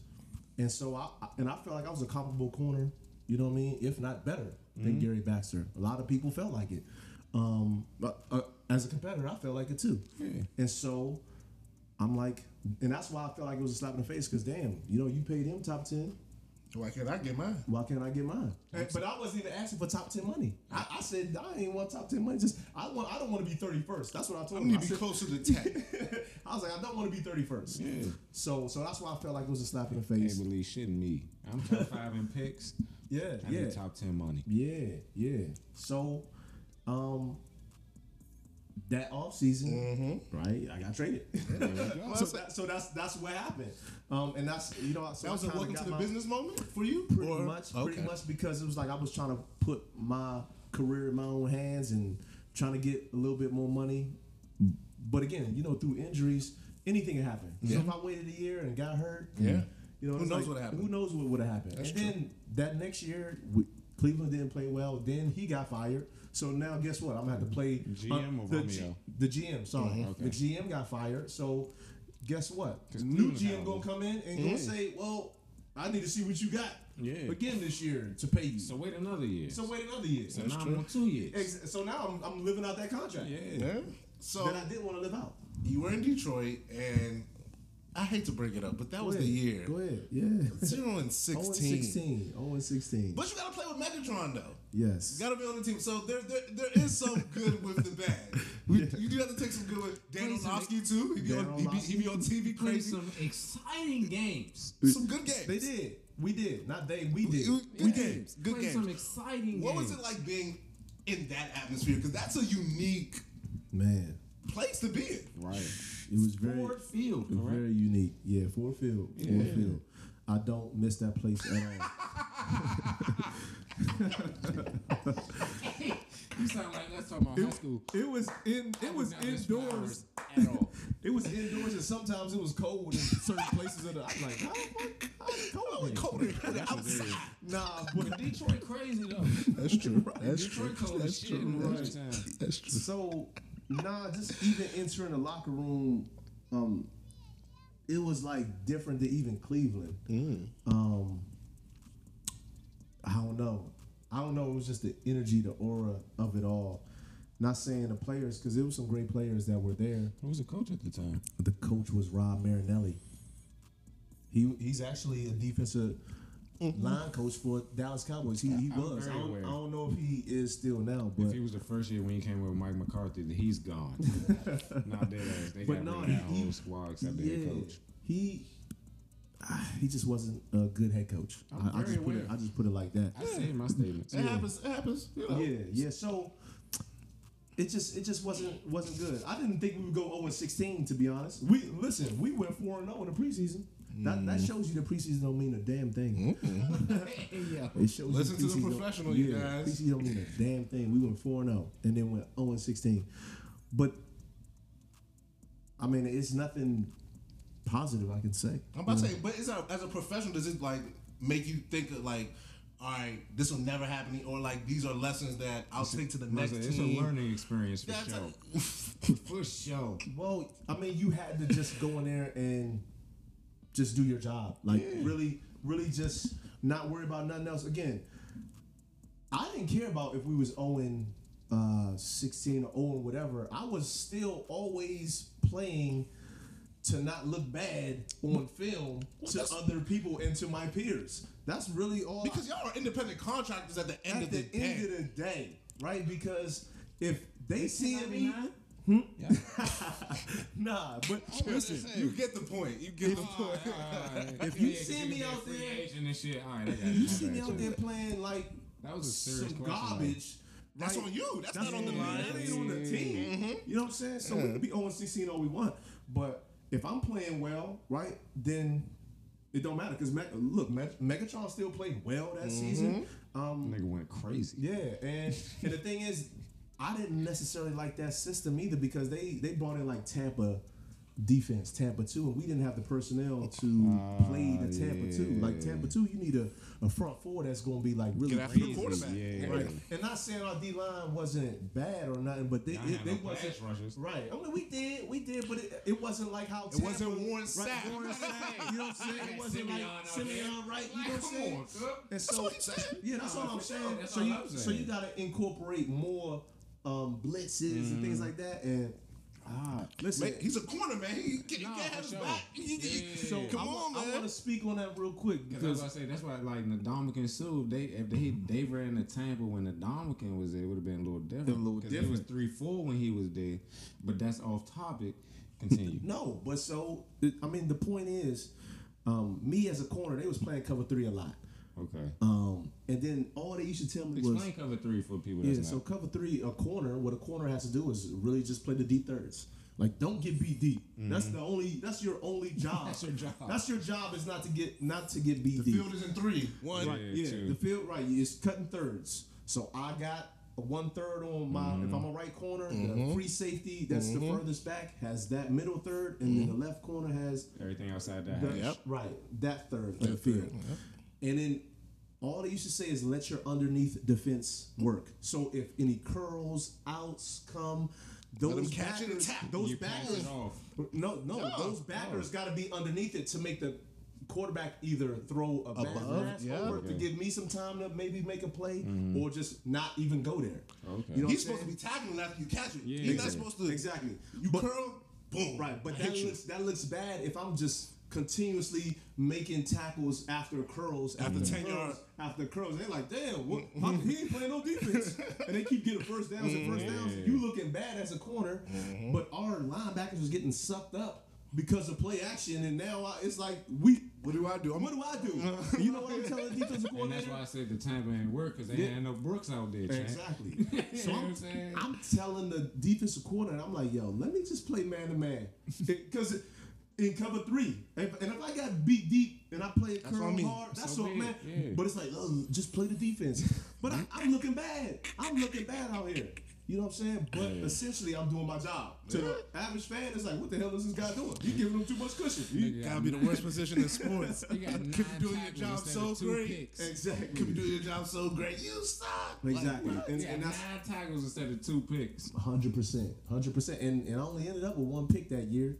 And so I and I felt like I was a comparable corner, you know what I mean, if not better than Gary Baxter. A lot of people felt like it. Um, but, uh, as a competitor, I felt like it too. And so I'm like, and that's why I felt like it was a slap in the face because damn, you know, you paid him top ten. Why can't I get mine? Why can't I get mine? And- but I wasn't even asking for top ten money. I, I said I ain't want top ten money. Just I want. I don't want to be thirty first. That's what I I told him. need I to be said- closer to ten. I was like, I don't want to be thirty first. Yeah. So so that's why I felt like it was a slap in the face. Hey, face. believe shitting me. I'm top five in picks. yeah, I yeah, need top ten money. yeah, yeah. So, um, that off season, right? I got traded. Well, so, that's- that, so that's that's what happened. Um, and that's you know so that was I a welcome to the my- business moment for you. Pretty Or- much, pretty much because it was like I was trying to put my career in my own hands and trying to get a little bit more money. But again, you know, through injuries, anything can happen. So Yeah. if I waited a year and got hurt, Yeah. you know, Who knows like, what happened? Who knows what would have happened? That's and true. then that next year, we, Cleveland didn't play well. Then he got fired. So now, guess what? I'm gonna have to play GM or the, Romeo? the GM. Sorry, Mm-hmm. Okay. the GM got fired. So guess what? New GM gonna one. come in and gonna say, "Well, I need to see what you got Yeah. again this year to pay you." So wait another year. So wait another year. So now I'm on two years. Ex- So now I'm, I'm living out that contract Yeah. Yeah. So that I didn't want to live out. you were in Detroit, and I hate to bring it up, but that was Go the year Go ahead. Yeah. zero and 0 and 16. 16. 0 and 16. But you gotta play with Megatron though. Yes. You gotta be on the team. So there, there, there is some good with the bad. We, You do have to take some good with Dan Play Orlovsky too. He be, Dan on, he, be, he be on TV crazy. some exciting games. Some good games. They did. We did. Not they. We did. Good We games. did. Good Play some exciting What games. was it like being in that atmosphere? Because that's a unique Man, place to be in. Right. it was very, Ford Field, it was correct? very unique. Yeah, Ford Field. Ford Field. I don't miss that place at all. You sound like that's talking about high school. It was in. It would was indoors. at all. It was indoors, and sometimes it was cold in certain places. Of the, I'm like, how, the fuck- how is it cold? here? Colder than the outside. Nah, But but Detroit crazy though. That's true. That's Detroit cold as shit in the winter time. That's true. So, nah, just even entering the locker room, um, it was like different than even Cleveland. Um, I don't know. I don't know. It was just the energy, the aura of it all. Not saying the players, because there was some great players that were there. Who was the coach at the time? The coach was Rod Marinelli. He he's actually a defensive mm-hmm. line coach for Dallas Cowboys. He, he was. I don't. I don't know if he is still now, but If he was the first year when he came with Mike McCarthy, he's gone. Not dead ass. They But got no, rid of that he- whole squad except the head coach. He he just wasn't a good head coach. I'm I, I very just put it. I just put it like that. I say in my statements. It happens. It happens. You know. Yeah, yeah. So it just it just wasn't wasn't good. I didn't think we would go 0 16 to be honest. We listen, we went 4 0 in the preseason. That, that mm. shows you the preseason don't mean a damn thing. yeah. It shows Listen to you the preseason don't- professional, you yeah, guys. Preseason don't mean a damn thing. We went 4 0 and then went 0 16. But I mean, it's nothing positive I can say. I'm about to say, but is that, as a professional, does it like make you think of like, all right, this will never happen, or like these are lessons that I'll take to the next It's a, it's a learning experience for That's sure. for sure. Well, I mean, you had to just go in there and just do your job. Like really, really just not worry about nothing else. Again, I didn't care about if we was owing uh 16 or owing whatever. I was still always playing to not look bad on film to other people and to my peers. That's really all I- Because y'all are independent contractors at the end at of the, the end day. of the day, right? Because if they see me, 1999? Hmm? Nah, but Listen, you get the point. You get the point. If you see me out there- and shit, all right, I got you see me out there playing like That was a serious some question. though. garbage. That's on you. That's, That's not on the line. That ain't on the team. Mm-hmm. You know what I'm saying? So we can be 0 16 all we want. But if I'm playing well, right, then it don't matter. Because look, Meg- Megatron still played well that season. Um, Nigga went crazy. yeah, and and the thing is, I didn't necessarily like that system either because they they brought in like Tampa defense, Tampa two, and we didn't have the personnel to play the Tampa two. Like. Tampa two, you need a, a front four that's going to be like really Get after the crazy. quarterback. Yeah. Right. And not saying our D line wasn't bad or nothing, but they, Y'all it, had they no wasn't pass rushers. right. I mean, we did, we did, but it, it wasn't like how It wasn't Warren Sapp. Warren Sapp, you know what I'm saying? It wasn't like Simeon out Simeon, right? You know what I'm saying? And That's so, what he said. yeah, that's Nah, all I'm saying. That's So all you, I'm so saying. you gotta incorporate more um, blitzes and things like that. And ah, listen, Man, he's a corner man. He, can, nah, can't have for his sure. back. He- he- Yeah. so come I, on, wa- I want to speak on that real quick Because because that's why I say that's why like Ndamukong and Suh, they if they they ran the Tampa when Ndamukong was there, it would have been a little different. A little 'Cause It was three four when he was there, but that's off topic. Continue. No, but so I mean the point is, um, me as a corner, they was playing cover three a lot. Okay. Um, and then all they used to tell me was Explain cover three for people. yeah. That's So not. cover three, a corner. What a corner has to do is really just play the deep thirds. Like don't get beat deep. That's mm-hmm. the only. That's your only job. That's your job. That's your job is not to get not to get beat The deep. field is in three. One. Right. Yeah, Yeah, the field right is cutting thirds. So I got a one third on my if mm-hmm. I'm a right corner, the mm-hmm. free safety that's the furthest back has that middle third, and then the left corner has Everything outside that. the. Yep. right that third of the field. And then all they used to say is let your underneath defense work. So if any curls, outs come, those them catch it and backers, tap. those You backers, it off. no, no, No. those backers got to be underneath it to make the quarterback either throw a bad Above, pass yeah. over to give me some time to maybe make a play, mm-hmm. or just not even go there. Okay. You know He's supposed to be tackling after you catch it. Yeah, He's not supposed to. Exactly. You But- curl, boom. Right, but that hit you. looks that looks bad if I'm just continuously making tackles after curls After after 10 curls, yards. after curls. They're like, damn, what, how, he ain't playing no defense, and they keep getting first downs and first downs. Mm-hmm. You looking bad as a corner, mm-hmm. but our linebackers was getting sucked up because of play action, and now I, it's like we. What do I do? I'm What do I do? you know what I'm telling the defensive And that's why I said the Tampa ain't work because they Yeah. ain't had no Brooks out there. Chan. Exactly. You So know I'm, I'm saying? I'm telling the defensive coordinator, I'm like, yo, let me just play man to man. Because in cover three, if, and if I got beat deep and I play That's curl on me. hard, that's So so man. yeah. But it's like, oh, just play the defense. But I, I'm looking bad. I'm looking bad out here. You know what I'm saying? But Yeah. essentially, I'm doing my job. To the average fan, it's like, what the hell is this guy doing? He giving them too much cushion. You Nigga, Gotta be the worst position in sports. You got nine Could be doing your job so great. picks. exactly. Could be doing your job so great. You stop. Exactly. what? and, You got and that's nine tackles instead of two picks. Hundred percent, hundred percent, and and I only ended up with one pick that year,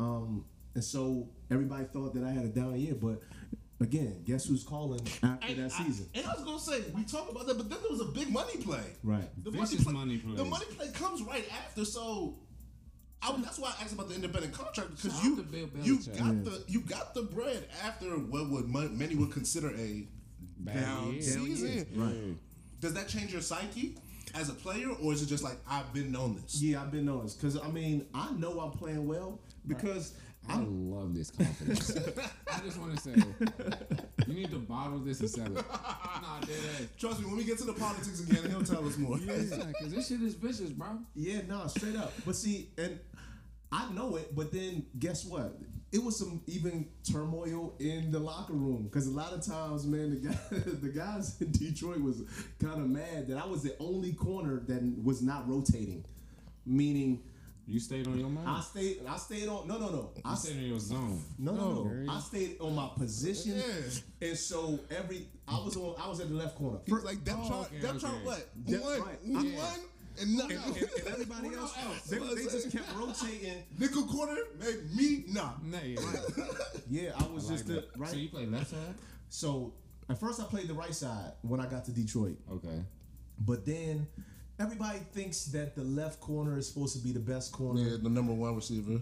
um, and so everybody thought that I had a down year. But again, guess who's calling after And that I- season? and I was gonna say we talked about that, but then there was a big money play. Right. The Vicious money play. The money play comes right after, so. I, that's why I asked about the independent contract because Shout you Bill you got Yeah. the you got the bread after what would mon- many would consider a Bad down year. season. Right. Does that change your psyche as a player, or is it just like I've been on this? Yeah, I've been noticed because I mean I know I'm playing well because I mm. love this confidence. I just want to say, you need to bottle this and sell it. Nah, dead ass. Trust me, when we get to the politics again, he'll tell us more. Yeah, Because this shit is vicious, bro. yeah, nah, straight up. But see, and I know it, but then guess what? It was some even turmoil in the locker room because a lot of times, man, the guy, the guys in Detroit was kind of mad that I was the only corner that was not rotating, meaning. You stayed on your mind. I stayed. I stayed on. No, no, no. I you stayed in your zone. no, no, no. I stayed on my position, Yeah. and so every I was on. I was at the left corner. He's like depth Oh, chart, okay, depth chart, what? Depth- one, right. one, Yeah. one, and nothing and, else. and- and everybody What else, That's they, they just kept rotating. Nickel corner, maybe me, nah. Nah, yeah. Yeah, I was I like just the right. So you play left side? So at first I played the right side when I got to Detroit, Okay. but then everybody thinks that the left corner is supposed to be the best corner. Yeah, the number one receiver.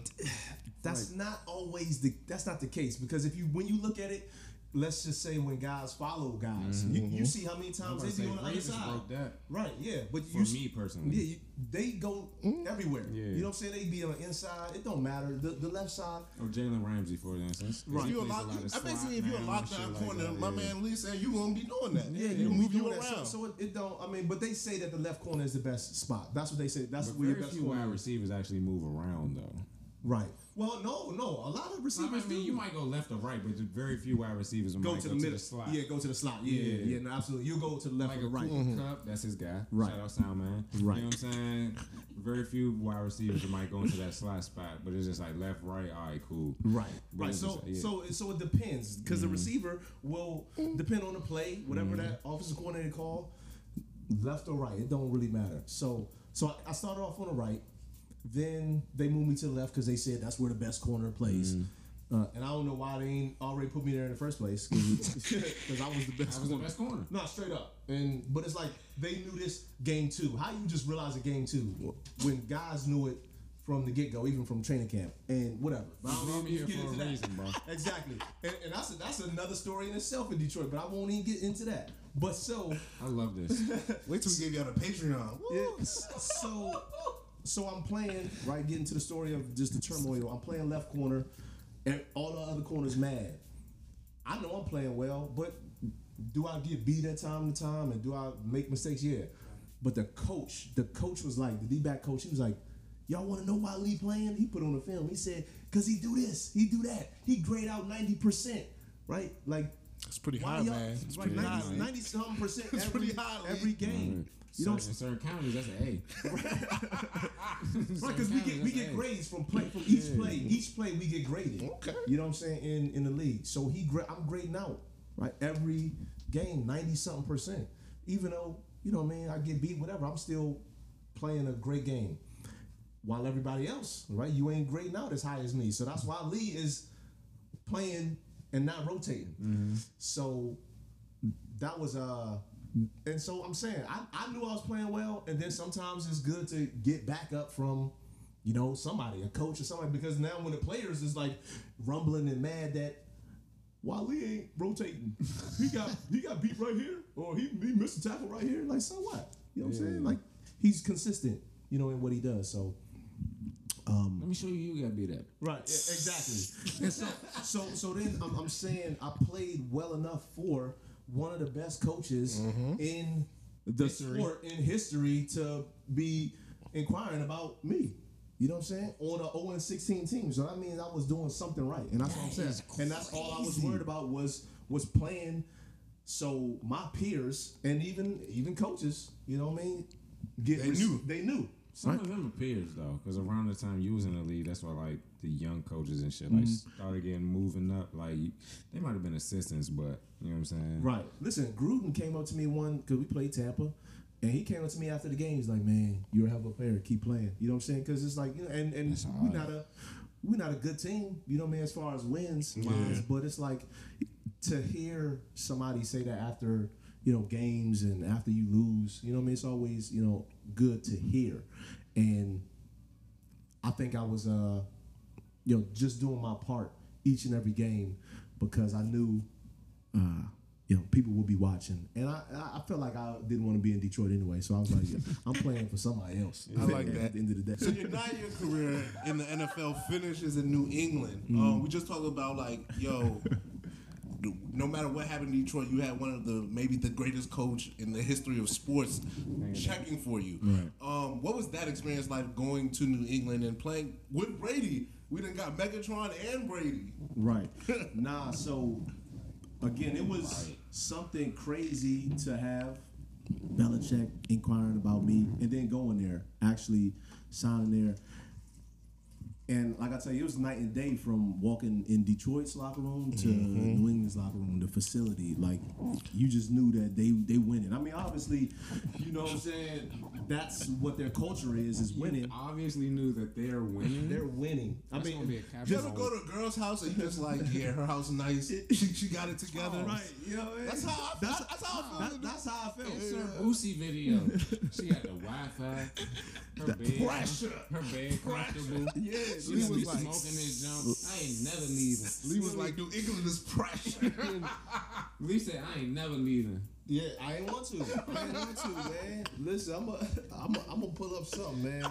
That's not always the that's not the case because if you when you look at it, let's just say when guys follow guys, you, mm-hmm. you see how many times they be say, on the other side. broke that Right, yeah, but for you me personally. Yeah, you, they go mm-hmm. everywhere. Yeah. You know what I'm saying? They be on the inside. It don't matter. The, the left side. Or Jalen Ramsey, for instance. If He you a plays lock, lot of I slot basically if you're a now and shit lockdown like corner, that, my yeah. man Leigh saying you gonna be doing that. Yeah, you you move move you you around. around. So, so it, it don't. I mean, but they say that the left corner is the best spot. That's what they say. That's But where your best few corner wide receivers actually move around though. Right. Well, no, no. A lot of I receivers mean, do. you might go left or right, but very few wide receivers go might to go the middle. to the slot. Yeah, go to the slot. Yeah, yeah, Yeah. yeah. no, absolutely. You go to the left like or the a right. Cooper mm-hmm. Kupp, that's his guy. Right. Shout out Soundman. Right. You know what I'm saying? Very few wide receivers that might go into that slot spot, but it's just like left, right, all right, cool. Right, But right. So, just- yeah. so, so it depends because the mm-hmm. receiver will mm. depend on the play, whatever mm-hmm. that offensive coordinator call, left or right. It don't really matter. So, so I- I started off on the right. Then they moved me to the left because they said that's where the best corner plays. Uh, and I don't know why they ain't already put me there in the first place because I was the best That was the corner. best corner. No, straight up. And but it's like they knew this game two. How you just realize a game two when guys knew it from the get go, even from training camp and whatever. But I don't even me here get for a into that. reason, bro. Exactly. And, and that's that's another story in itself in Detroit. But I won't even get into that. But so I love this. Wait till we give y'all the Patreon. Woo. yeah, so so I'm playing right. Getting to the story of just the turmoil. I'm playing left corner, and all the other corners mad. I know I'm playing well, but do I get beat at time to time, and do I make mistakes? Yeah. But the coach, the coach was like the D back coach. He was like, "Y'all want to know why Leigh playing?" He put on the film. He said, "Cause he do this, he do that, he grade out ninety percent, right? Like." It's pretty high, man. It's like pretty 90, high. 90 something percent It's every, pretty high, Leigh. every game. You certain, know, in certain counties, that's an A. Right, because we get we get grades from play from each play. Each play we get graded. Okay. You know what I'm saying in in the league. So he gra- I'm grading out right every game ninety something percent. Even though you know what I mean I get beat whatever I'm still playing a great game. While everybody else right you ain't grading out as high as me. So that's why Leigh is playing and not rotating. So that was uh and so I'm saying I, I knew I was playing well and then sometimes it's good to get back up from you know somebody a coach or somebody because now when the players is like rumbling and mad that Wally ain't rotating. He got he got beat right here or he, he missed a tackle right here. Like so what? You know what I'm saying? Like he's consistent you know in what he does. So um, Let me show you you got beat up. Right, e- exactly. and so, so, so then I'm, I'm saying I played well enough for one of the best coaches mm-hmm. in the sport in history to be inquiring about me. You know what I'm saying? On a 0 and 16 team. So that means I was doing something right. And that's what I'm saying. And that's all I was worried about was was playing so my peers and even even coaches, you know what I mean? Get They knew. They knew. Some of them are peers though, because around the time you was in the league, that's why like the young coaches and shit like Mm-hmm. started getting moving up. Like they might have been assistants, but you know what I'm saying? Right. Listen, Gruden came up to me one because we played Tampa, and he came up to me after the game. He's like, "Man, you're a hell of a player. Keep playing." You know what I'm saying? Because it's like, you know, and and That's we're hard. not a we're not a good team. You know what I mean? As far as wins, wise, but it's like to hear somebody say that after you know games and after you lose. You know what I mean? It's always you know good to hear, and I think I was uh you know just doing my part each and every game because I knew uh, you know, people will be watching, and I I felt like I didn't want to be in Detroit anyway, so I was like, I'm playing for somebody else. I like At that. the end of the day, So your nine-year career in the NFL finishes in New England. Um, we just talked about like, yo, no matter what happened in Detroit, you had one of the maybe the greatest coach in the history of sports checking for you. Right. Um, what was that experience like going to New England and playing with Brady? We didn't got Megatron and Brady. right? nah, so again, it was something crazy to have Belichick inquiring about me, and then going there, actually signing there. And like I tell you, it was night and day from walking in Detroit's locker room to mm-hmm. New England's locker room, the facility. Like you just knew that they they winning. I mean, obviously, you know what I'm saying. That's what their culture is is winning. Obviously knew that they're winning. They're winning. I That's gonna be a mean, capital. You ever go to a girl's house and you just like, yeah, her house nice. She, she got it together. right? You know, That's how I, that's, that's how I feel. that- that's how I feel. It's her Boosie video. she had the Wi-Fi. Her The bed, pressure. Her bed comfortable. Yeah, She Leigh was like- smoking this junk. I ain't never leaving. Leigh was like, New England is pressure. Leigh said, I ain't never leaving. Yeah, I ain't want to. I ain't want to, man. Listen, I'm gonna, I'm gonna, I'm gonna pull up something, man.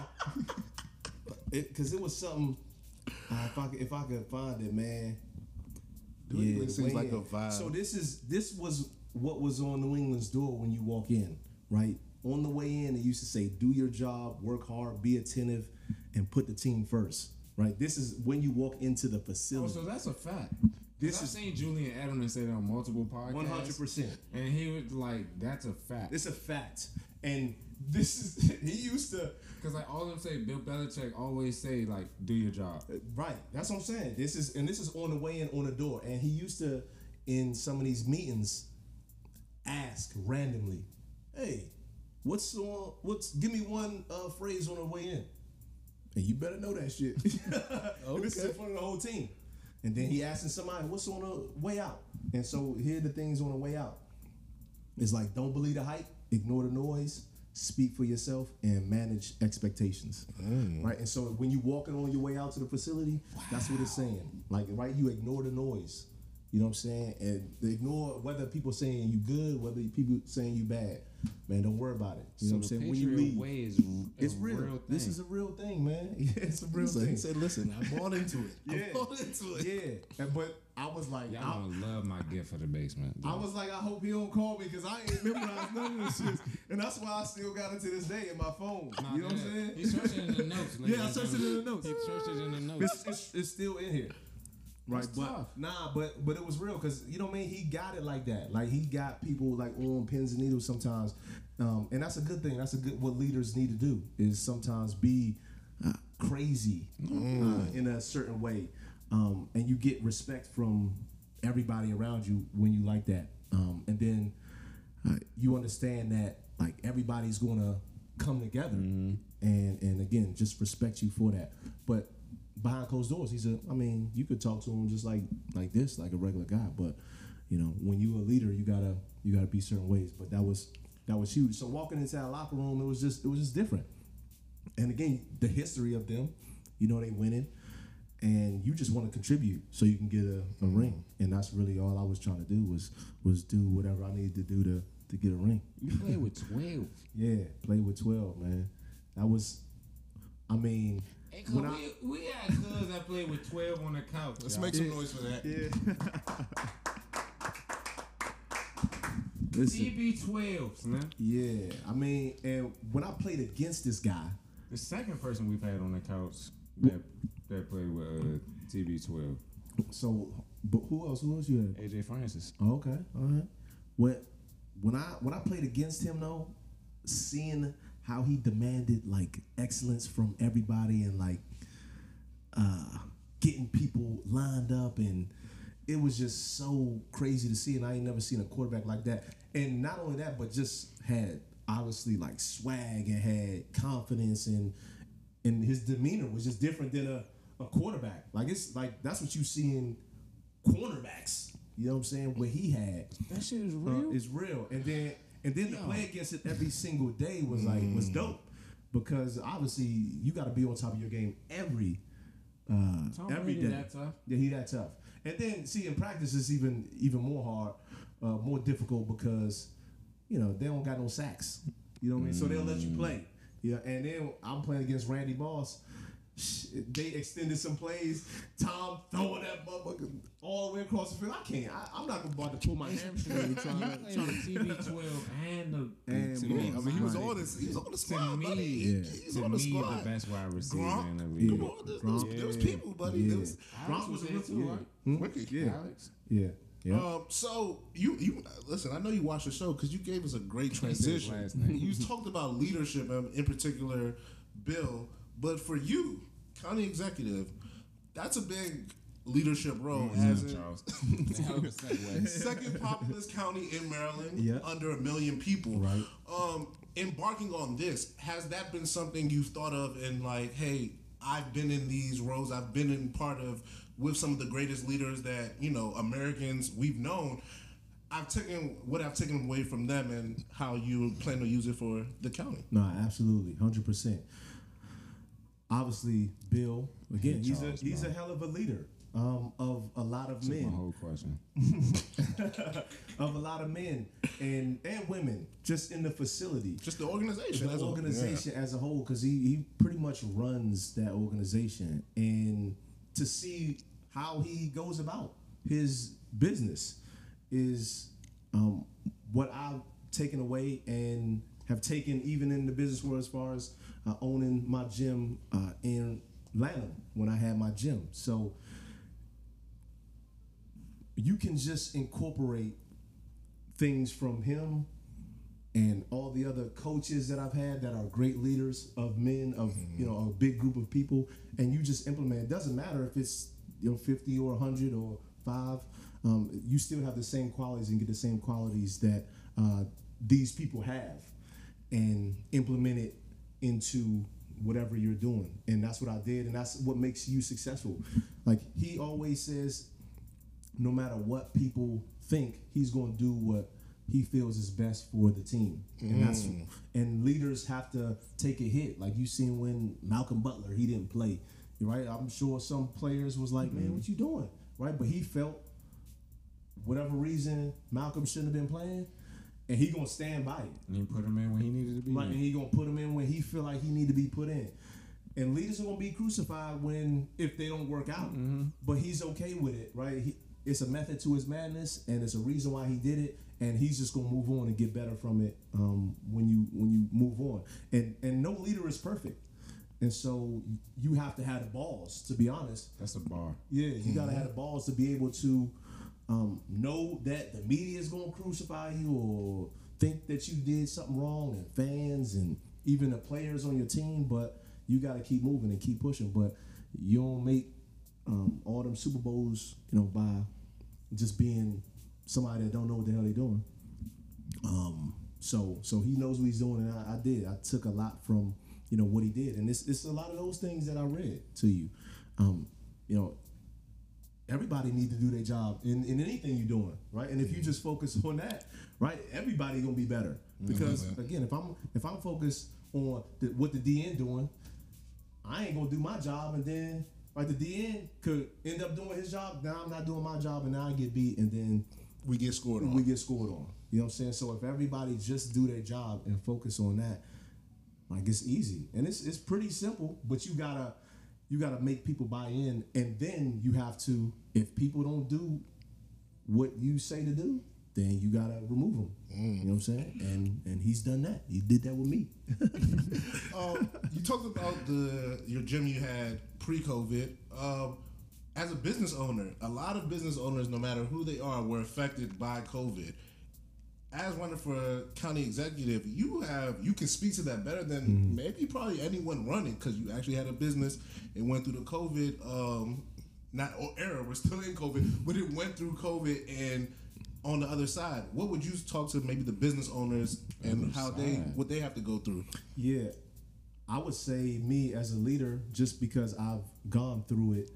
It, Cause it was something. Uh, if I could, if I could find it, man. New England the seems like a vibe. So this is this was what was on New England's door when you walk in, right? On the way in, it used to say, "Do your job, work hard, be attentive, and put the team first. Right? This is when you walk into the facility. Oh, facility. so that's a fact. This This I've is- seen Julian Edelman say that on multiple podcasts. One hundred percent. And he was like, that's a fact. It's a fact. And this is he used to Because like all them say, Bill Belichick always say like, do your job. Uh, right. That's what I'm saying. This is and this is on the way in on the door. And he used to in some of these meetings ask randomly, "Hey, what's on? What's give me one uh, phrase on the way in?" And you better know that shit. And This is in front of the whole team. And then he asking somebody, "What's on the way out?" And so here are the things on the way out. It's like don't believe the hype, ignore the noise, speak for yourself, and manage expectations. Right. And so when you walking on your way out to the facility, that's what it's saying. Like right, you ignore the noise. You know what I'm saying? And ignore whether people saying you good, whether people saying you bad. Man, don't worry about it. You know what I'm saying? When you leave, way is it's real. real This is a real thing, man. Yeah, it's a real So thing. he said, "Listen, I bought into it. Yeah. I bought into it." yeah. And, but I was like, Y'all I, gonna love my gift for the basement. I was like, I hope he don't call me because I ain't memorized none of this shit. And that's why I still got it to this day in my phone. Nah, you know what I'm saying? He searched it in the notes. Yeah, I searched it in the notes. He searched it in the notes. It's, it's, it's still in here. Right, That's but tough. nah, but but it was real because you know what I mean. He got it like that. Like he got people like on pins and needles sometimes, um, and that's a good thing. That's a good what leaders need to do is sometimes be uh, crazy uh, in a certain way, um, and you get respect from everybody around you when you like that, um, and then uh, you understand that like everybody's gonna come together and and again just respect you for that but behind closed doors. He's a i mean you could talk to him just like like this like a regular guy but you know when you a leader you gotta you gotta be certain ways. But that was that was huge. So walking into that locker room it was just it was just different. And again the history of them you know they winning and you just want to contribute so you can get a, a ring. And that's really all i was trying to do was was do whatever i needed to do to to get a ring. You play with twelve. yeah play with 12 man. That was i mean Hey, When cuz I- we, we had cuz that played with twelve on the couch. Let's y'all. make some noise for that. yeah listen TB twelve, man. yeah i mean and when i played against this guy The second person we've had on the couch that that played with uh, TB twelve, so but who else who else you had AJ Francis. Oh, okay, all right. When when I when I played against him though, seeing how he demanded like excellence from everybody and like uh getting people lined up and it was just so crazy to see and I ain't never seen a quarterback like that. And not only that, but just had obviously like swag and had confidence and and his demeanor was just different than a, a quarterback. Like it's like that's what you see in cornerbacks. You know what I'm saying? What he had That shit is uh, is real. And then and then to play against it every single day was like was dope because obviously you got to be on top of your game every uh, Tom every Brady day. that tough. Yeah, he that tough. And then see in practice it's even even more hard, uh, more difficult because you know they don't got no sacks. You know what I mean? So they'll let you play. Yeah, and then I'm playing against Randy Moss. Sh- They extended some plays. Tom throwing that motherfucker all the way across the field. I can't. I, I'm not about to pull my hamstring trying to. played Trying to TB twelve and the And to me, I mean, he was Right. on this. He was on the to squad, me, buddy. Yeah. He was to on the me squad. the best wide receiver Gronk? in the league. Yeah. on, there's, there's, Gronk. there's Yeah. people, buddy. Yeah. There was- Gronk was was a there rookie, too, yeah. right? Hmm? Ricky. Yeah. Alex. Yeah. Yeah. Um, so you you listen. I know you watched the show because you gave us a great Can't say his transition. last name. You talked about leadership, in particular, Bill. But for you, county executive, that's a big leadership role. as in, Charles. Hell of a segue. second populous county in Maryland, Yeah. under a million people. Right. Um, embarking on this, has that been something you've thought of? And like, hey, I've been in these roles. I've been in part of with some of the greatest leaders that you know Americans we've known. I've taken what I've taken away from them and how you plan to use it for the county. No, absolutely, hundred percent. Obviously Bill. Again, hate he's a Charles he's a hell of a leader um, of a lot of That's my men. whole question. of a lot of men and and women just in the facility Just the organization. the as a- organization as a whole because he, he pretty much runs that organization and to see how he goes about his business is um, what I've taken away and have taken even in the business world as far as uh, owning my gym uh, in Lanham when I had my gym. So you can just incorporate things from him and all the other coaches that I've had that are great leaders of men of you know a big group of people, and you just implement. It doesn't matter if it's you know fifty or hundred or five. Um, you still have the same qualities and get the same qualities that uh, these people have, and implement it into whatever you're doing. And that's what I did, and that's what makes you successful. Like he always says, no matter what people think, he's going to do what he feels is best for the team. And that's mm. and leaders have to take a hit. Like you seen when Malcolm Butler, he didn't play. Right? I'm sure some players was like, "Man, mm-hmm. what you doing?" Right? But he felt whatever reason Malcolm shouldn't have been playing, and he to stand by it. And he put him in when he needed to be. Right, and he gonna put him in when he feel like he need to be put in. And leaders are gonna be crucified when if they don't work out. But he's okay with it, right? He, it's a method to his madness, and it's a reason why he did it. And he's just gonna move on and get better from it um, when you when you move on. And and no leader is perfect, and so you have to have the balls to be honest. That's a bar. Yeah, you gotta have the balls to be able to um, know that the media is gonna crucify you or think that you did something wrong, and fans and even the players on your team. But you gotta keep moving and keep pushing. But you don't make um, all them Super Bowls, you know, by just being somebody that don't know what the hell they're doing. Um, so so he knows what he's doing, and I, I did. I took a lot from you know what he did, and it's it's a lot of those things that I read to you. Um, you know, everybody need to do their job in, in anything you're doing, right? And if you just focus on that, right, everybody gonna be better. Mm-hmm. Because again, if I'm if I'm focused on the, what the DN doing, I ain't gonna do my job, and then like the DN could end up doing his job. Now I'm not doing my job, and now I get beat, and then We get scored on. we get scored on. You know what I'm saying? So if everybody just do their job and focus on that, like it's easy and it's it's pretty simple. But you gotta you gotta make people buy in, and then you have to if people don't do what you say to do, then you gotta remove them. You know what I'm saying? And and he's done that. He did that with me. Um, you talked about the your gym you had pre-COVID. Um, as a business owner, a lot of business owners, no matter who they are, were affected by COVID. As running for a county executive, you have you can speak to that better than maybe probably anyone running because you actually had a business and went through the COVID. Um, not or era, we're still in COVID, but it went through COVID and on the other side, what would you talk to maybe the business owners and Other how they side. what they have to go through? Yeah, I would say me as a leader, just because I've gone through it,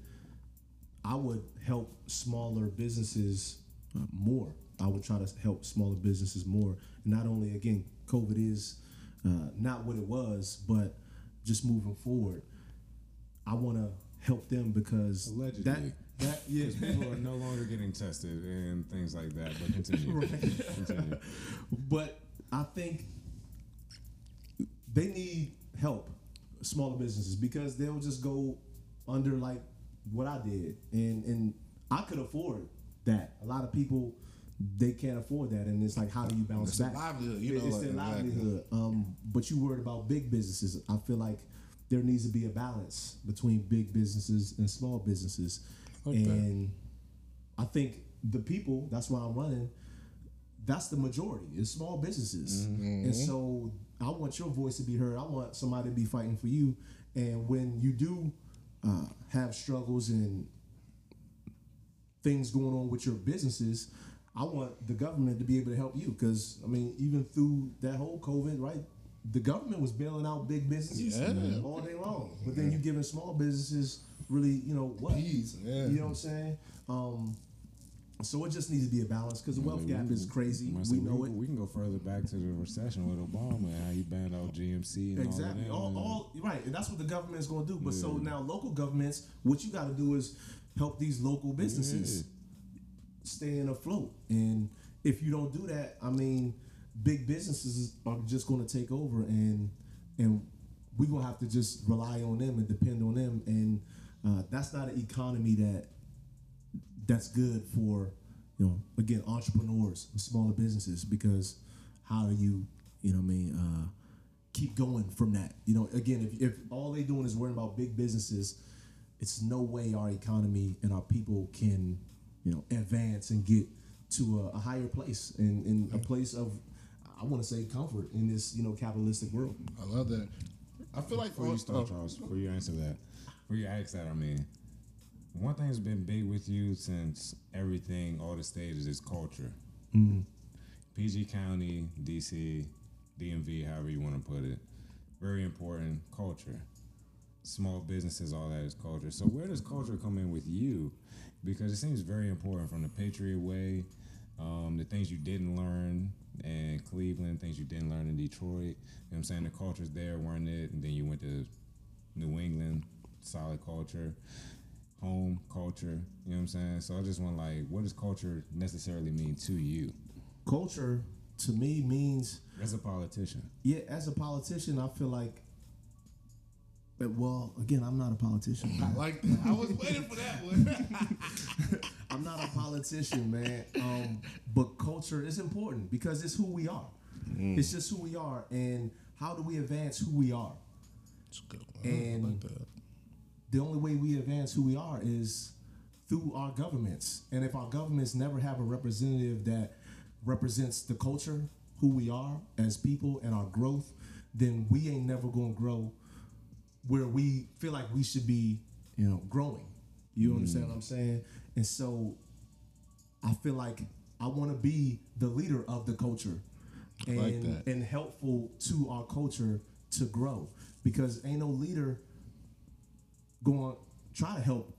I would help smaller businesses uh, more. I would try to help smaller businesses more. Not only again, COVID is uh, not what it was, but just moving forward, I want to help them because Allegedly. that that yeah. People are no longer getting tested and things like that. But continue. continue. but I think they need help, smaller businesses, because they'll just go under like what I did, and and I could afford that. A lot of people they can't afford that, and it's like, how do you bounce It's a back? livelihood, you Yeah, know, it's like, their exactly. livelihood. Um, but you worried about big businesses. I feel like there needs to be a balance between big businesses and small businesses, Like that. and I think the people. That's why I'm running that's the majority. It's small businesses, and so I want your voice to be heard. I want somebody to be fighting for you. And when you do uh, have struggles and things going on with your businesses, I want the government to be able to help you. Because I mean, even through that whole COVID, right? The government was bailing out big businesses Yeah. all day long, but then you giving small businesses really, you know, what? Peas, yeah. You know what I'm saying? Um, so it just needs to be a balance because the wealth Yeah, gap we is crazy. I We know can- it. We can go further back to the recession with Obama and how he banned out GMC and Exactly. all of All, all right, and that's what the government is going to do. But so now local governments, what you got to do is help these local businesses stay afloat. And if you don't do that, I mean, big businesses are just going to take over, and and we're gonna have to just rely on them and depend on them. And uh, that's not an economy that that's good for you know again entrepreneurs smaller businesses because how do you you know I mean uh, keep going from that you know again if, if all they doing is worrying about big businesses it's no way our economy and our people can you know advance and get to a, a higher place and in a place of I want to say comfort in this you know capitalistic world I love that. I feel like Before you start, oh, Charles, before you answer that, before you ask that, I mean, one thing that's been big with you since everything, all the stages, is culture. Mm-hmm. PG County, DC, DMV, however you want to put it, very important culture. Small businesses, all that is culture. So where does culture come in with you? Because it seems very important from the Patriot Way, um, the things you didn't learn in Cleveland, things you didn't learn in Detroit. You know what I'm saying? The culture's there, weren't it? And then you went to New England, solid culture, home culture. You know what I'm saying? So I just want like, what does culture necessarily mean to you culture to me means as a politician? yeah as a politician I feel like well again I'm not a politician I like that. I was waiting for that one. I'm not a politician, man. Um, but culture is important because it's who we are. It's just who we are, and how do we advance who we are? It's good. And- I like that. The only way we advance who we are is through our governments. And if our governments never have a representative that represents the culture, who we are as people, and our growth, then we ain't never gonna grow where we feel like we should be, you know, growing. You mm-hmm. understand what I'm saying? And so I feel like I want to be the leader of the culture and like and helpful to our culture to grow because ain't no leader going try to help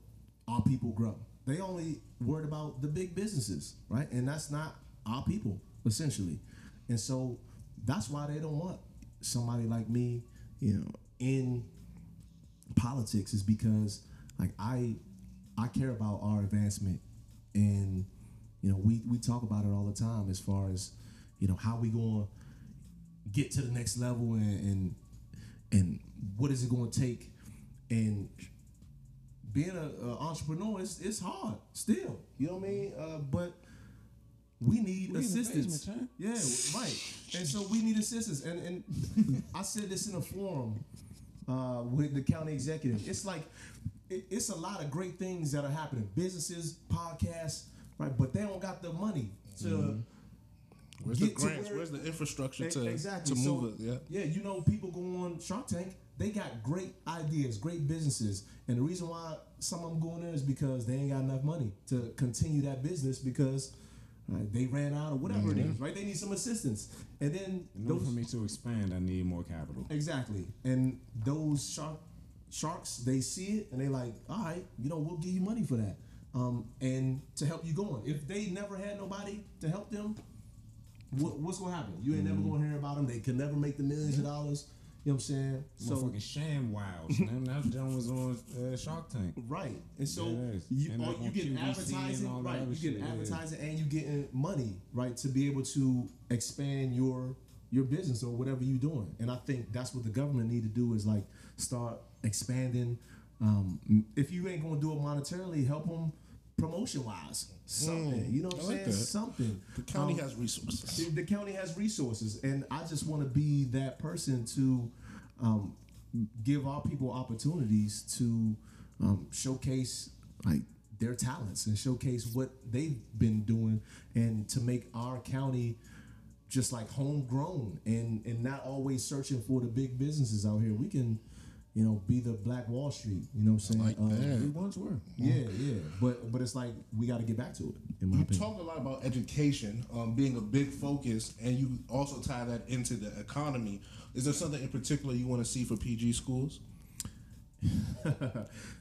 our people grow. They only worried about the big businesses, right? And that's not our people essentially. And so that's why they don't want somebody like me, you know, in politics is because like I I care about our advancement and you know we we talk about it all the time as far as you know how we going to get to the next level and and, and what is it going to take. And being a, a entrepreneur is it's hard still you know what I mean? Uh, but we need We assistance. basement, yeah right. And so we need assistance. And and I said this in a forum uh, with the county executive. It's like it, it's a lot of great things that are happening. Businesses, podcasts, right? But they don't got the money to Where's the grants? where- Where's the infrastructure to exactly. to move so, it? Yeah. Yeah, you know, people go on Shark Tank. They got great ideas, great businesses, and the reason why some of them going there is because they ain't got enough money to continue that business because they ran out or whatever it is. Right? They need some assistance, and then In those for me to expand, I need more capital. Exactly. And those shark sharks, they see it and they like, all right, you know, we'll give you money for that. Um, and to help you going. If they never had nobody to help them, what, what's gonna happen? You ain't never gonna hear about them. They can never make the millions of dollars. You know what I'm saying? So Motherfucking Sham Wows, man. That gentleman was on uh, Shark Tank. right, and so is. you And you get advertising, right? You get shit, yeah. advertising and you getting money, right, to be able to expand your your business or whatever you're doing. And I think that's what the government need to do is like start expanding. Um, if you ain't gonna do it monetarily, help them promotion wise, something. you know what I'm Mm, like saying? that. Something. The county Um, has resources. the, the county has resources, and I just want to be that person to um, give our people opportunities to um, showcase like their talents and showcase what they've been doing, and to make our county just like homegrown and and not always searching for the big businesses out here. We can, you know, be the Black Wall Street. You know what I'm saying? like Uh, that. We once were. Yeah, yeah, but but it's like we got to get back to it. You opinion. talk a lot about education um, being a big focus, and you also tie that into the economy. Is there something in particular you want to see for PG schools?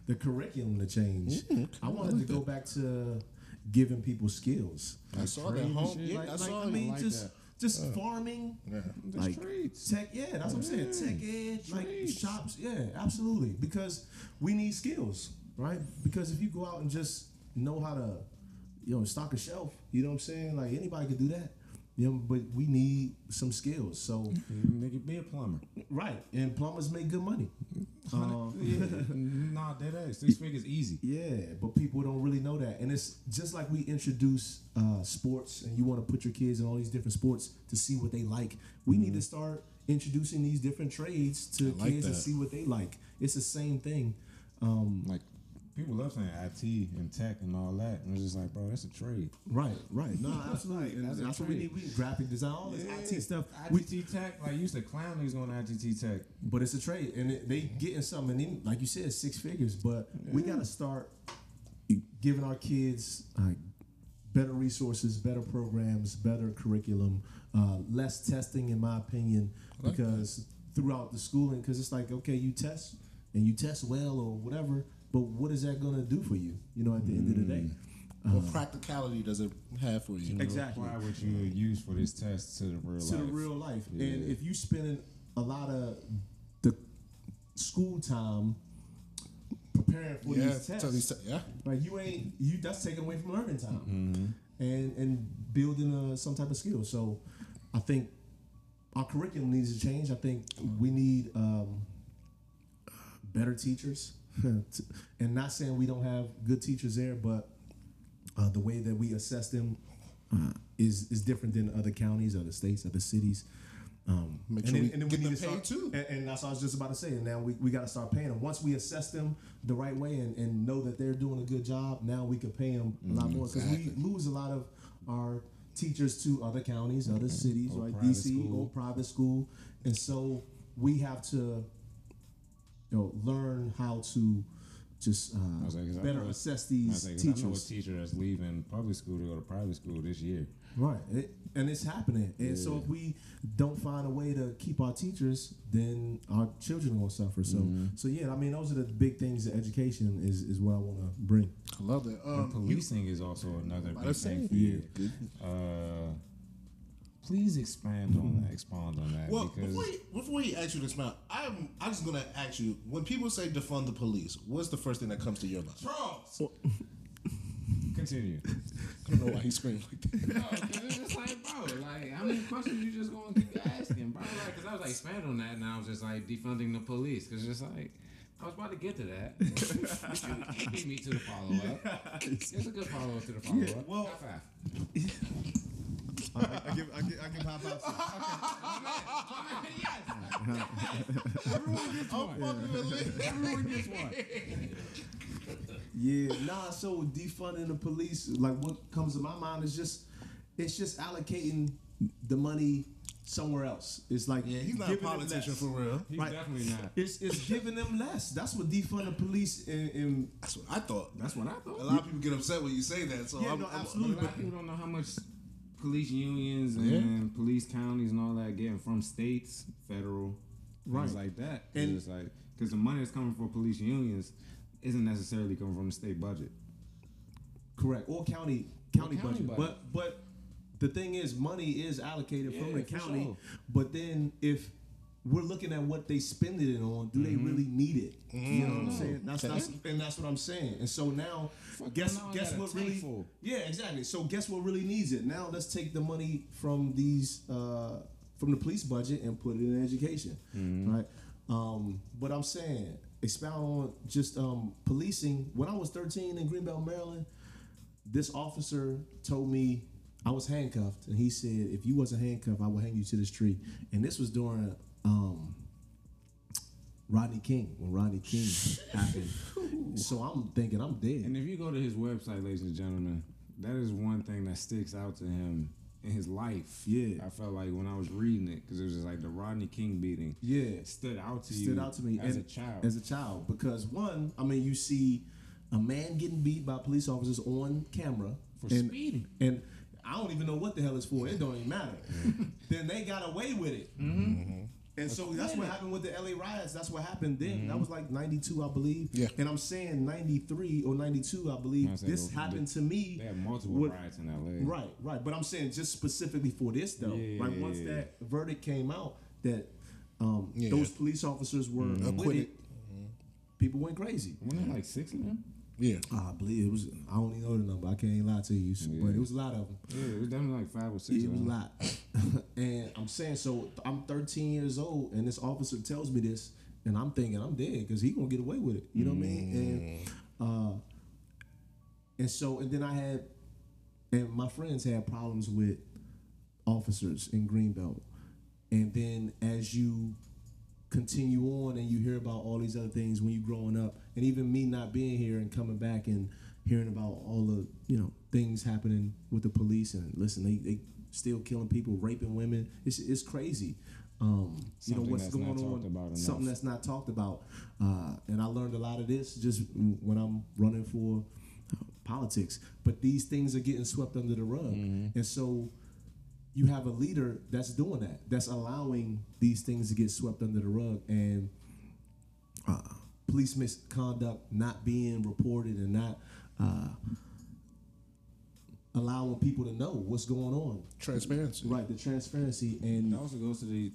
the curriculum to change. Mm, I wanted to go back to giving people skills. I saw that home. Yeah, Like, I like, saw I mean, like just that. Just farming, Yeah. The like streets. tech. Yeah, that's what I'm saying. Tech ed, like shops. Yeah, absolutely. Because we need skills, right? Because if you go out and just know how to, you know, stock a shelf, you know what I'm saying? Like anybody could do that. You know, but we need some skills. So Nigga, be a plumber. right, and plumbers make good money. Um, yeah. nah, that ass. Six figures easy. Yeah, but people don't really know that, and it's just like we introduce uh, sports, and you want to put your kids in all these different sports to see what they like. We need to start introducing these different trades to like kids and see what they like. It's the same thing. Um, Like, people love saying IT and tech and all that. And it's just like, bro, that's a trade. right, right. No, absolutely. And That's that's, what we need. We need graphic design, all this IT stuff. ITT We, tech, like, you used to clown niggas going to ITT tech. but it's a trade, and it, they getting something. And then, like you said, six figures. But we got to start giving our kids uh, better resources, better programs, better curriculum, uh, less testing, in my opinion, like because throughout the schooling, because it's like, okay, you test and you test well or whatever, but what is that going to do for you? You know, at the end of the day. What practicality does it have for you? Exactly. Apply what you use for this test to the real to life. the real life. And if you spending a lot of the school time preparing for Yeah, these tests, tell these te- yeah. Like you ain't you that's taken away from learning time Mm-hmm. and and building uh, some type of skill. So I think our curriculum needs to change. I think we need um, better teachers, and not saying we don't have good teachers there, but uh, the way that we assess them uh, is is different than other counties, other states, other cities. Um, Make and sure then- we and then get need to start- too. And, and that's what I was just about to say. And now we, we got to start paying them. Once we assess them the right way and, and know that they're doing a good job, now we can pay them a lot more because exactly. we lose a lot of our teachers to other counties, other cities, Or right? DC school. or private school, and so we have to, you know, learn how to just uh, was like, 'cause I better know- assess I these say, 'cause I know a teacher that's leaving public school to go to private school this year. Right, it, and it's happening. And so if we don't find a way to keep our teachers, then our children are gonna suffer. So, Mm-hmm. so yeah, I mean, those are the big things. That education is is what I want to bring. I love that. And Um, policing is also another big thing for you. yeah. Uh, please expand on that. Expound on that. Well, because before he, before you ask you this, now, I'm I'm just gonna ask you: when people say defund the police, what's the first thing that comes to your mind? Charles. Continue. I don't know why he screamed like that. No, 'cause it's just like, bro, like, how many questions you just gonna keep asking, bro? Like, cause I was like, expand on that, and I was just like, defunding the police, cause it's just like, I was about to get to that. you, you beat me to the follow up. It's a good follow up to the follow up. well- High five. I, give, I give, I give high five. Everyone gets one. Everyone gets one. Yeah, nah. So defunding the police, like what comes to my mind is just, it's just allocating the money somewhere else. It's like Yeah, he's not a politician for real. He's Right. definitely not. It's, it's giving them less. That's what defund the police and, and That's what I thought. That's what I thought. A lot of people get upset when you say that. So Yeah, I'm, no, I'm- absolutely. A lot of people don't know how much police unions Yeah. and police counties and all that getting from states, federal, Things Right. like that. And- it's like because the money that's coming for police unions isn't necessarily coming from the state budget. Correct. Or county county, county budget. budget. But but the thing is money is allocated from the county. sure. But then if we're looking at what they spend it on, do they really need it? You know what I'm saying? That's, that's and that's what I'm saying. And so now Fuck, guess now guess what really full. Yeah, exactly. So guess what really needs it? Now let's take the money from these uh from the police budget and put it in education. Right? Um, but I'm saying expound on just um policing. When I was 13 in Greenbelt, Maryland, this officer told me I was handcuffed, and he said, "If you wasn't handcuffed, I would hang you to this tree." And this was during um, Rodney King when Rodney King happened. So I'm thinking I'm dead. And if you go to his website, ladies and gentlemen, that is one thing that sticks out to him in his life. Yeah. I felt like when I was reading it, because it was just like the Rodney King beating. Yeah. Stood out to you. stood out to me as and- a child. As a child, because one, I mean, you see a man getting beat by police officers on camera For and, speeding. and I don't even know what the hell it's for. It don't even matter. then they got away with it, Mm-hmm. And so that's what happened with the LA riots. That's what happened then. That mm-hmm. was like 92, I believe. Yeah. And I'm saying 93 or 92, I believe. This happened to me. They have multiple with- riots in LA. Right, right. But I'm saying just specifically for this though. Yeah, like yeah, once yeah. that verdict came out that um, those police officers were mm-hmm. Acquitted. acquitted, mm-hmm. people went crazy. Wasn't it like six of them? Yeah. I believe it was. I don't even know the number. I can't lie to you, but it was a lot of them. Yeah, it was definitely like five or six. It was a lot. and I'm saying, so I'm 13 years old, and this officer tells me this, and I'm thinking I'm dead because he gonna get away with it. You know what I mean? And uh, and so, and then I had, and my friends had problems with officers in Greenbelt, and then as you continue on and you hear about all these other things when you're growing up and even me not being here and coming back and hearing about all the you know things happening with the police and listen they, they still killing people raping women. It's, it's crazy. Um, you know what's going on something that's not talked about. Uh, and i learned a lot of this just when i'm running for uh, politics. But these things are getting swept under the rug. And so you have a leader that's doing that, that's allowing these things to get swept under the rug, and uh, police misconduct not being reported and not uh, allowing people to know what's going on. Transparency. Right, the transparency and It also goes to the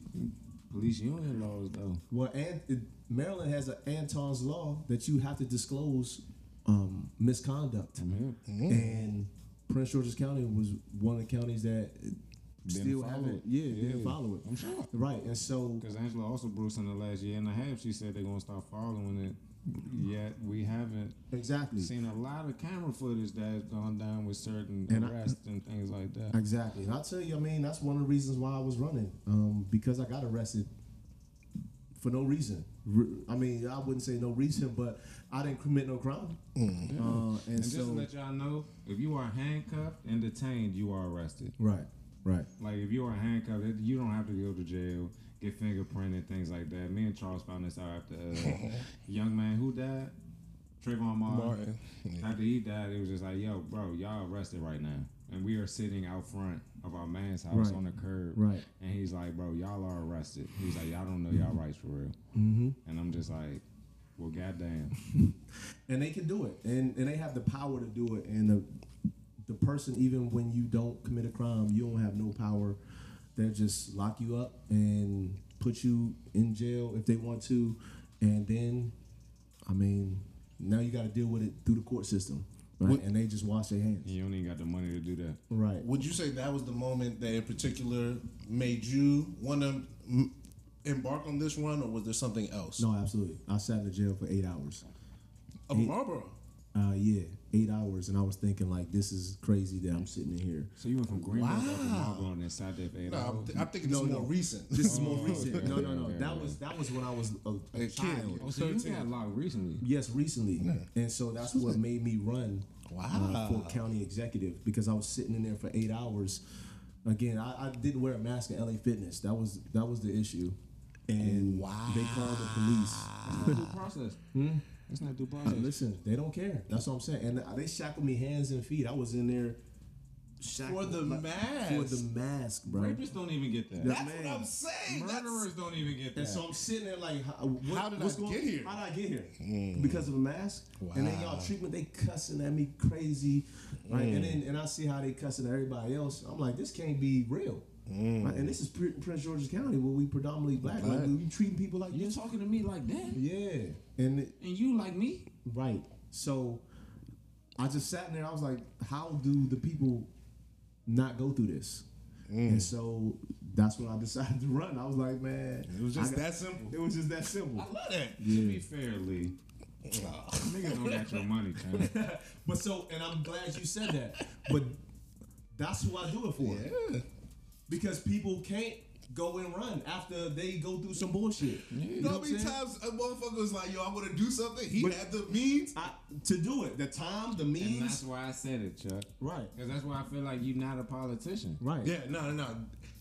police union laws, though. well, and it, Maryland has an Anton's law that you have to disclose um, misconduct, I'm here. and Prince George's County was one of the counties that still haven't, it. yeah, Yeah. didn't follow it. I'm sure. Right, and so Because Angela Alsobrooks in the last year and a half, she said they're gonna start following it. Yet we haven't exactly, seen a lot of camera footage that has gone down with certain And I- arrests and things like that. exactly. And I'll tell you, I mean, that's one of the reasons why I was running, um, because I got arrested for no reason. I mean, I wouldn't say no reason, but I didn't commit no crime. Uh, and, and just to let y'all know, if you are handcuffed and detained, you are arrested. right, right, Like if you are handcuffed, it- you don't have to go to jail, get fingerprinted, things like that. Me and Charles found this out after uh, young man who died, Trayvon Martin. Martin. Yeah. After he died, it was just like, yo, bro, y'all arrested right now, and we are sitting out front of our man's house Right. on the curb. right. And he's like, bro, y'all are arrested. He's like, y'all don't know y'all rights for real. Mm-hmm. And I'm just like, well, goddamn. and they can do it, and and they have the power to do it. And the the person, even when you don't commit a crime, you don't have no power. They just lock you up and put you in jail if they want to, and then, I mean, now you got to deal with it through the court system, right? What- and they just wash their hands, You don't even got the money to do that. right? Would you say that was the moment that in particular made you want to m- embark on this run, or was there something else? No, absolutely. I sat in the jail for eight hours. Upper Marlboro. Uh, yeah, eight hours, and I was thinking like, this is crazy that I'm sitting in here. So you went from Greenbelt up to Wow. Marlboro and then sat there for eight No, hours. I'm, th- I'm thinking No, this is no. more recent. This is more Oh, recent. okay, No, no, no. okay, That okay. was that was when I was a, a A kid. child. oh, so you 13. got locked recently. Yes, recently, and so that's what made me run uh, for county executive because I was sitting in there for eight hours. Again, I, I didn't wear a mask at LA Fitness. That was that was the issue, and they called the police. That's not due process. That's not due Uh, process. listen, they don't care. That's what I'm saying, and they shackled me hands and feet. I was in there shackled For the like- mask. For the mask, bro. Rapists don't even get that. That's Man. what I'm saying. That's- Murderers don't even get that. And so I'm sitting there like, how, what, How did I what's going, get here? How did I get here? Because of a mask. Wow. And then y'all Wow. treatment, they cussing at me crazy, right? And then and I see how they cussing at everybody else. I'm like, this can't be real. Mm. Right? And this is Prince George's County where we predominantly black. Like, Black. we treating people like you this. talking to me like that, Yeah, and it, and you like me? right. So I just sat in there. I was like, how do the people not go through this? Mm. And so that's when I decided to run. I was like, man, It was just got- that simple. It was just that simple. I love that. To be fair, Leigh, ah. niggas don't got your money, man. But so, and I'm glad you said that. But that's who I do it for. Yeah. Because people can't go and run after they go through some bullshit. You know how many times a motherfucker was like, yo, I want to do something? He But- had the means. I, to do it, the time, the means. And that's why I said it, Chuck. Right. Because that's why I feel like you're not a politician. Right. Yeah, no, no, no.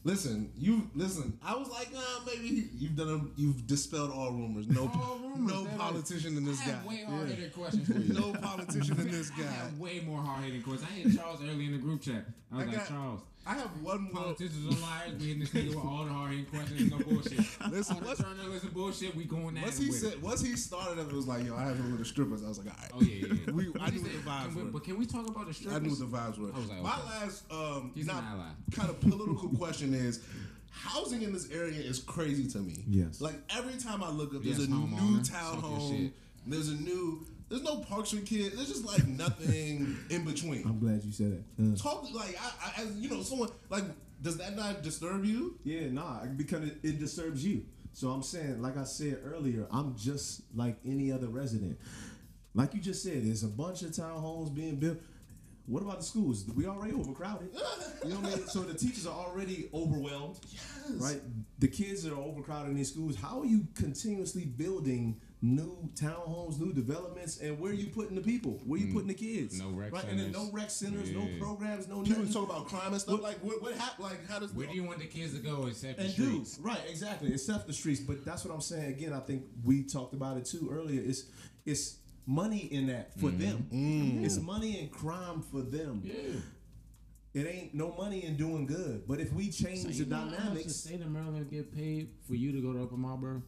Listen, you listen. I was like, nah, maybe you've done a, you've dispelled all rumors. No, All rumors, no that is- politician in this I guy. have way hard hitting questions for you. No politician in this I guy. have way more hard hitting questions. I hit Charles early in the group chat. I was I like, got- Charles, I have one more. Politicians are liars. We in this nigga with all the hard hitting questions. No bullshit. Listen, all the what's- journalism bullshit. We going at Once it he said, it. once he started, it was like, yo, I have a little strippers. I was like, all right. Oh yeah, yeah. yeah. We- I knew said, the vibes can we- were. But can we talk about the strippers? I knew what the vibes were. I was like, My okay. last, um, He's an not ally. kind of political question is, housing in this area is crazy to me. Yes. Like every time I look up, Yes, there's a new homeowner. Talk your townhome. There's a new. There's no parks for kids. There's just like nothing in between. I'm glad you said that. Uh, Talk like I, I, as you know, someone like. Does that not disturb you? Yeah, nah, because it, it disturbs you. So I'm saying, like I said earlier, I'm just like any other resident. Like you just said, there's a bunch of townhomes being built. What about the schools? We already overcrowded. You know what I mean? So the teachers are already overwhelmed. Yes. Right? The kids are overcrowded in these schools. How are you continuously building new townhomes, new developments, and where are you putting the people? Where are you mm. putting the kids? no rec right? And then centers. no rec centers, no programs, no People nothing. talk about crime and stuff. Like what? What happened? Like how does? Where do you want the kids to go except the and do streets? right exactly except the streets but that's what i'm saying again i think we talked about it too earlier it's it's money in that for mm-hmm. them mm. it's money in crime for them Yeah. it ain't no money in doing good but if we change So the dynamics, know the state of Maryland get paid for you to go to Upper Marlboro?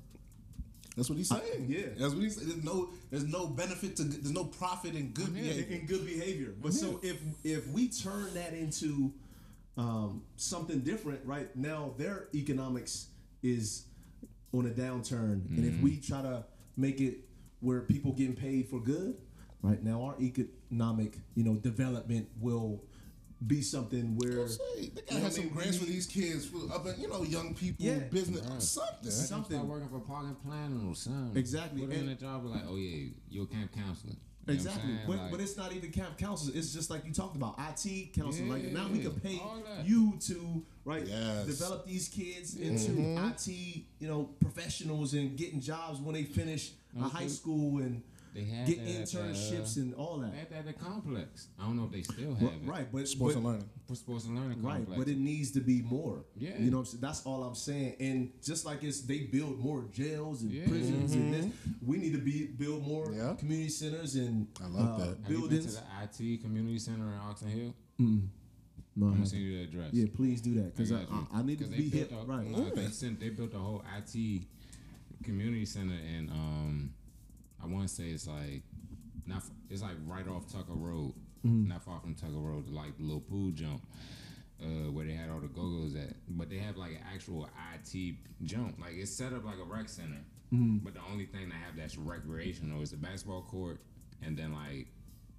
That's what he's saying. yeah. that's what he's saying. There's no, there's no benefit to, there's no profit in good in, behavior. in good behavior but so if if we turn that into um, something different right now their economics is on a downturn and if we try to make it where people getting paid for good right now our economic you know development will be something where Say, they You gotta have some grants for these kids, for up in, you know, young people, Yeah. business, Right. something. Something. Start working for park and planning or something. Exactly, Put them in and- a job like, oh yeah, you're a camp counselor. You know what I'm Exactly, but, Like, but it's not even camp counselors. It's just like you talked about IT counselors. like now we can pay you to right Yes. develop these kids mm-hmm. into IT, you know, professionals and getting jobs when they finish a Okay. high school and they had get that the, internships uh, and all that. They had that at the complex. I don't know if they still have Right, it. right, but Sports but, and learning. For sports and learning Right, but it needs to be more. Yeah. you know, what I'm saying? that's all I'm saying. And just like it's, they build more jails and Yeah. prisons and this, we need to be build more Yeah. community centers and I love uh, that. have you been to the IT community center in Oxon Hill? No, I I'm gonna haven't. send you the address. Yeah, please do that because I. I, I need to 'Cause they be here. a- Right. no, they sent they built a whole IT community center in um I want to say it's like not it's like right off Tucker Road, Mm-hmm. not far from Tucker Road, like the little pool jump. Uh, where they had all the go-go's at, but they have like an actual IT jump. Like it's set up like a rec center, Mm-hmm. but the only thing they have that's recreational is the basketball court, and then like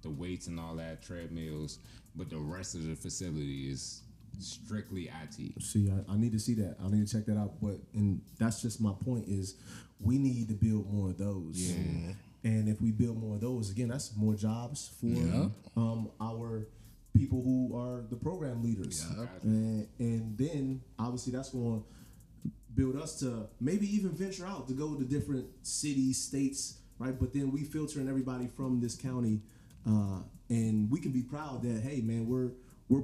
the weights and all that treadmills. But the rest of the facility is strictly IT. See, I, I need to see that. I need to check that out. But and that's just my point is we need to build more of those. Yeah. And if we build more of those, again, that's more jobs for Yeah. um, our people who are the program leaders. Yeah. And, and then obviously that's going to build us to maybe even venture out to go to different cities, states, right? But then we filtering everybody from this county, uh, and we can be proud that hey, man, we're we're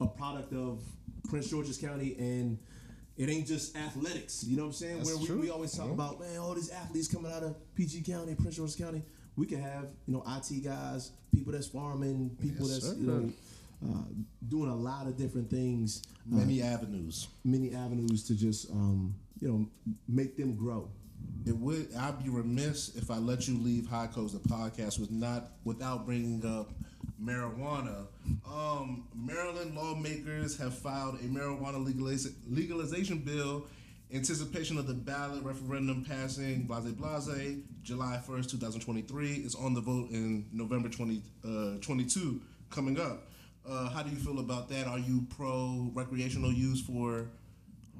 a product of Prince George's County, and it ain't just athletics. You know what I'm saying? That's Where we, true. we always talk Yeah. about man, all these athletes coming out of PG County, Prince George's County. We can have you know IT guys, people that's farming, people Yes, that's sir. you know. Uh, doing a lot of different things, uh, Many avenues. many avenues to just um, you know make them grow. It would. I'd be remiss if I let you leave High Codes the podcast with not without bringing up marijuana. Um, Maryland lawmakers have filed a marijuana legalization bill. Anticipation of the ballot referendum passing blase blase July 1st, 2023 is on the vote in November 20, uh, 22 coming up. Uh, how do you feel about that? Are you pro recreational use for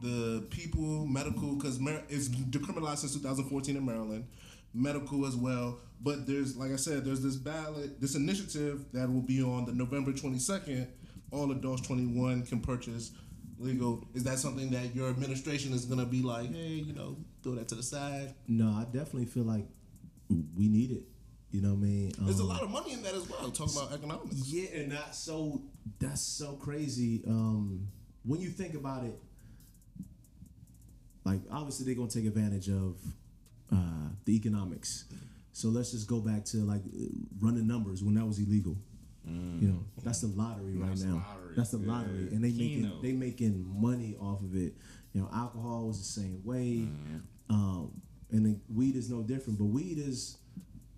the people, medical, because it's decriminalized since 2014 in Maryland, medical as well. But there's, like I said, there's this ballot, this initiative that will be on the November 22nd. All adults 21 can purchase legal. Is that something that your administration is going to be like, hey, you know, throw that to the side? No, I definitely feel like we need it. You know what I mean? There's a Um, lot of money in that as well. Talking about economics. Yeah, and that's so that's so crazy. Um, when you think about it, like obviously they're gonna take advantage of uh, the economics. So let's just go back to like running numbers when that was illegal. You know, that's the lottery right That's now. lottery. That's the Yeah. lottery, and they making they making money off of it. You know, alcohol was the same way, Mm-hmm. um, and then weed is no different. But weed is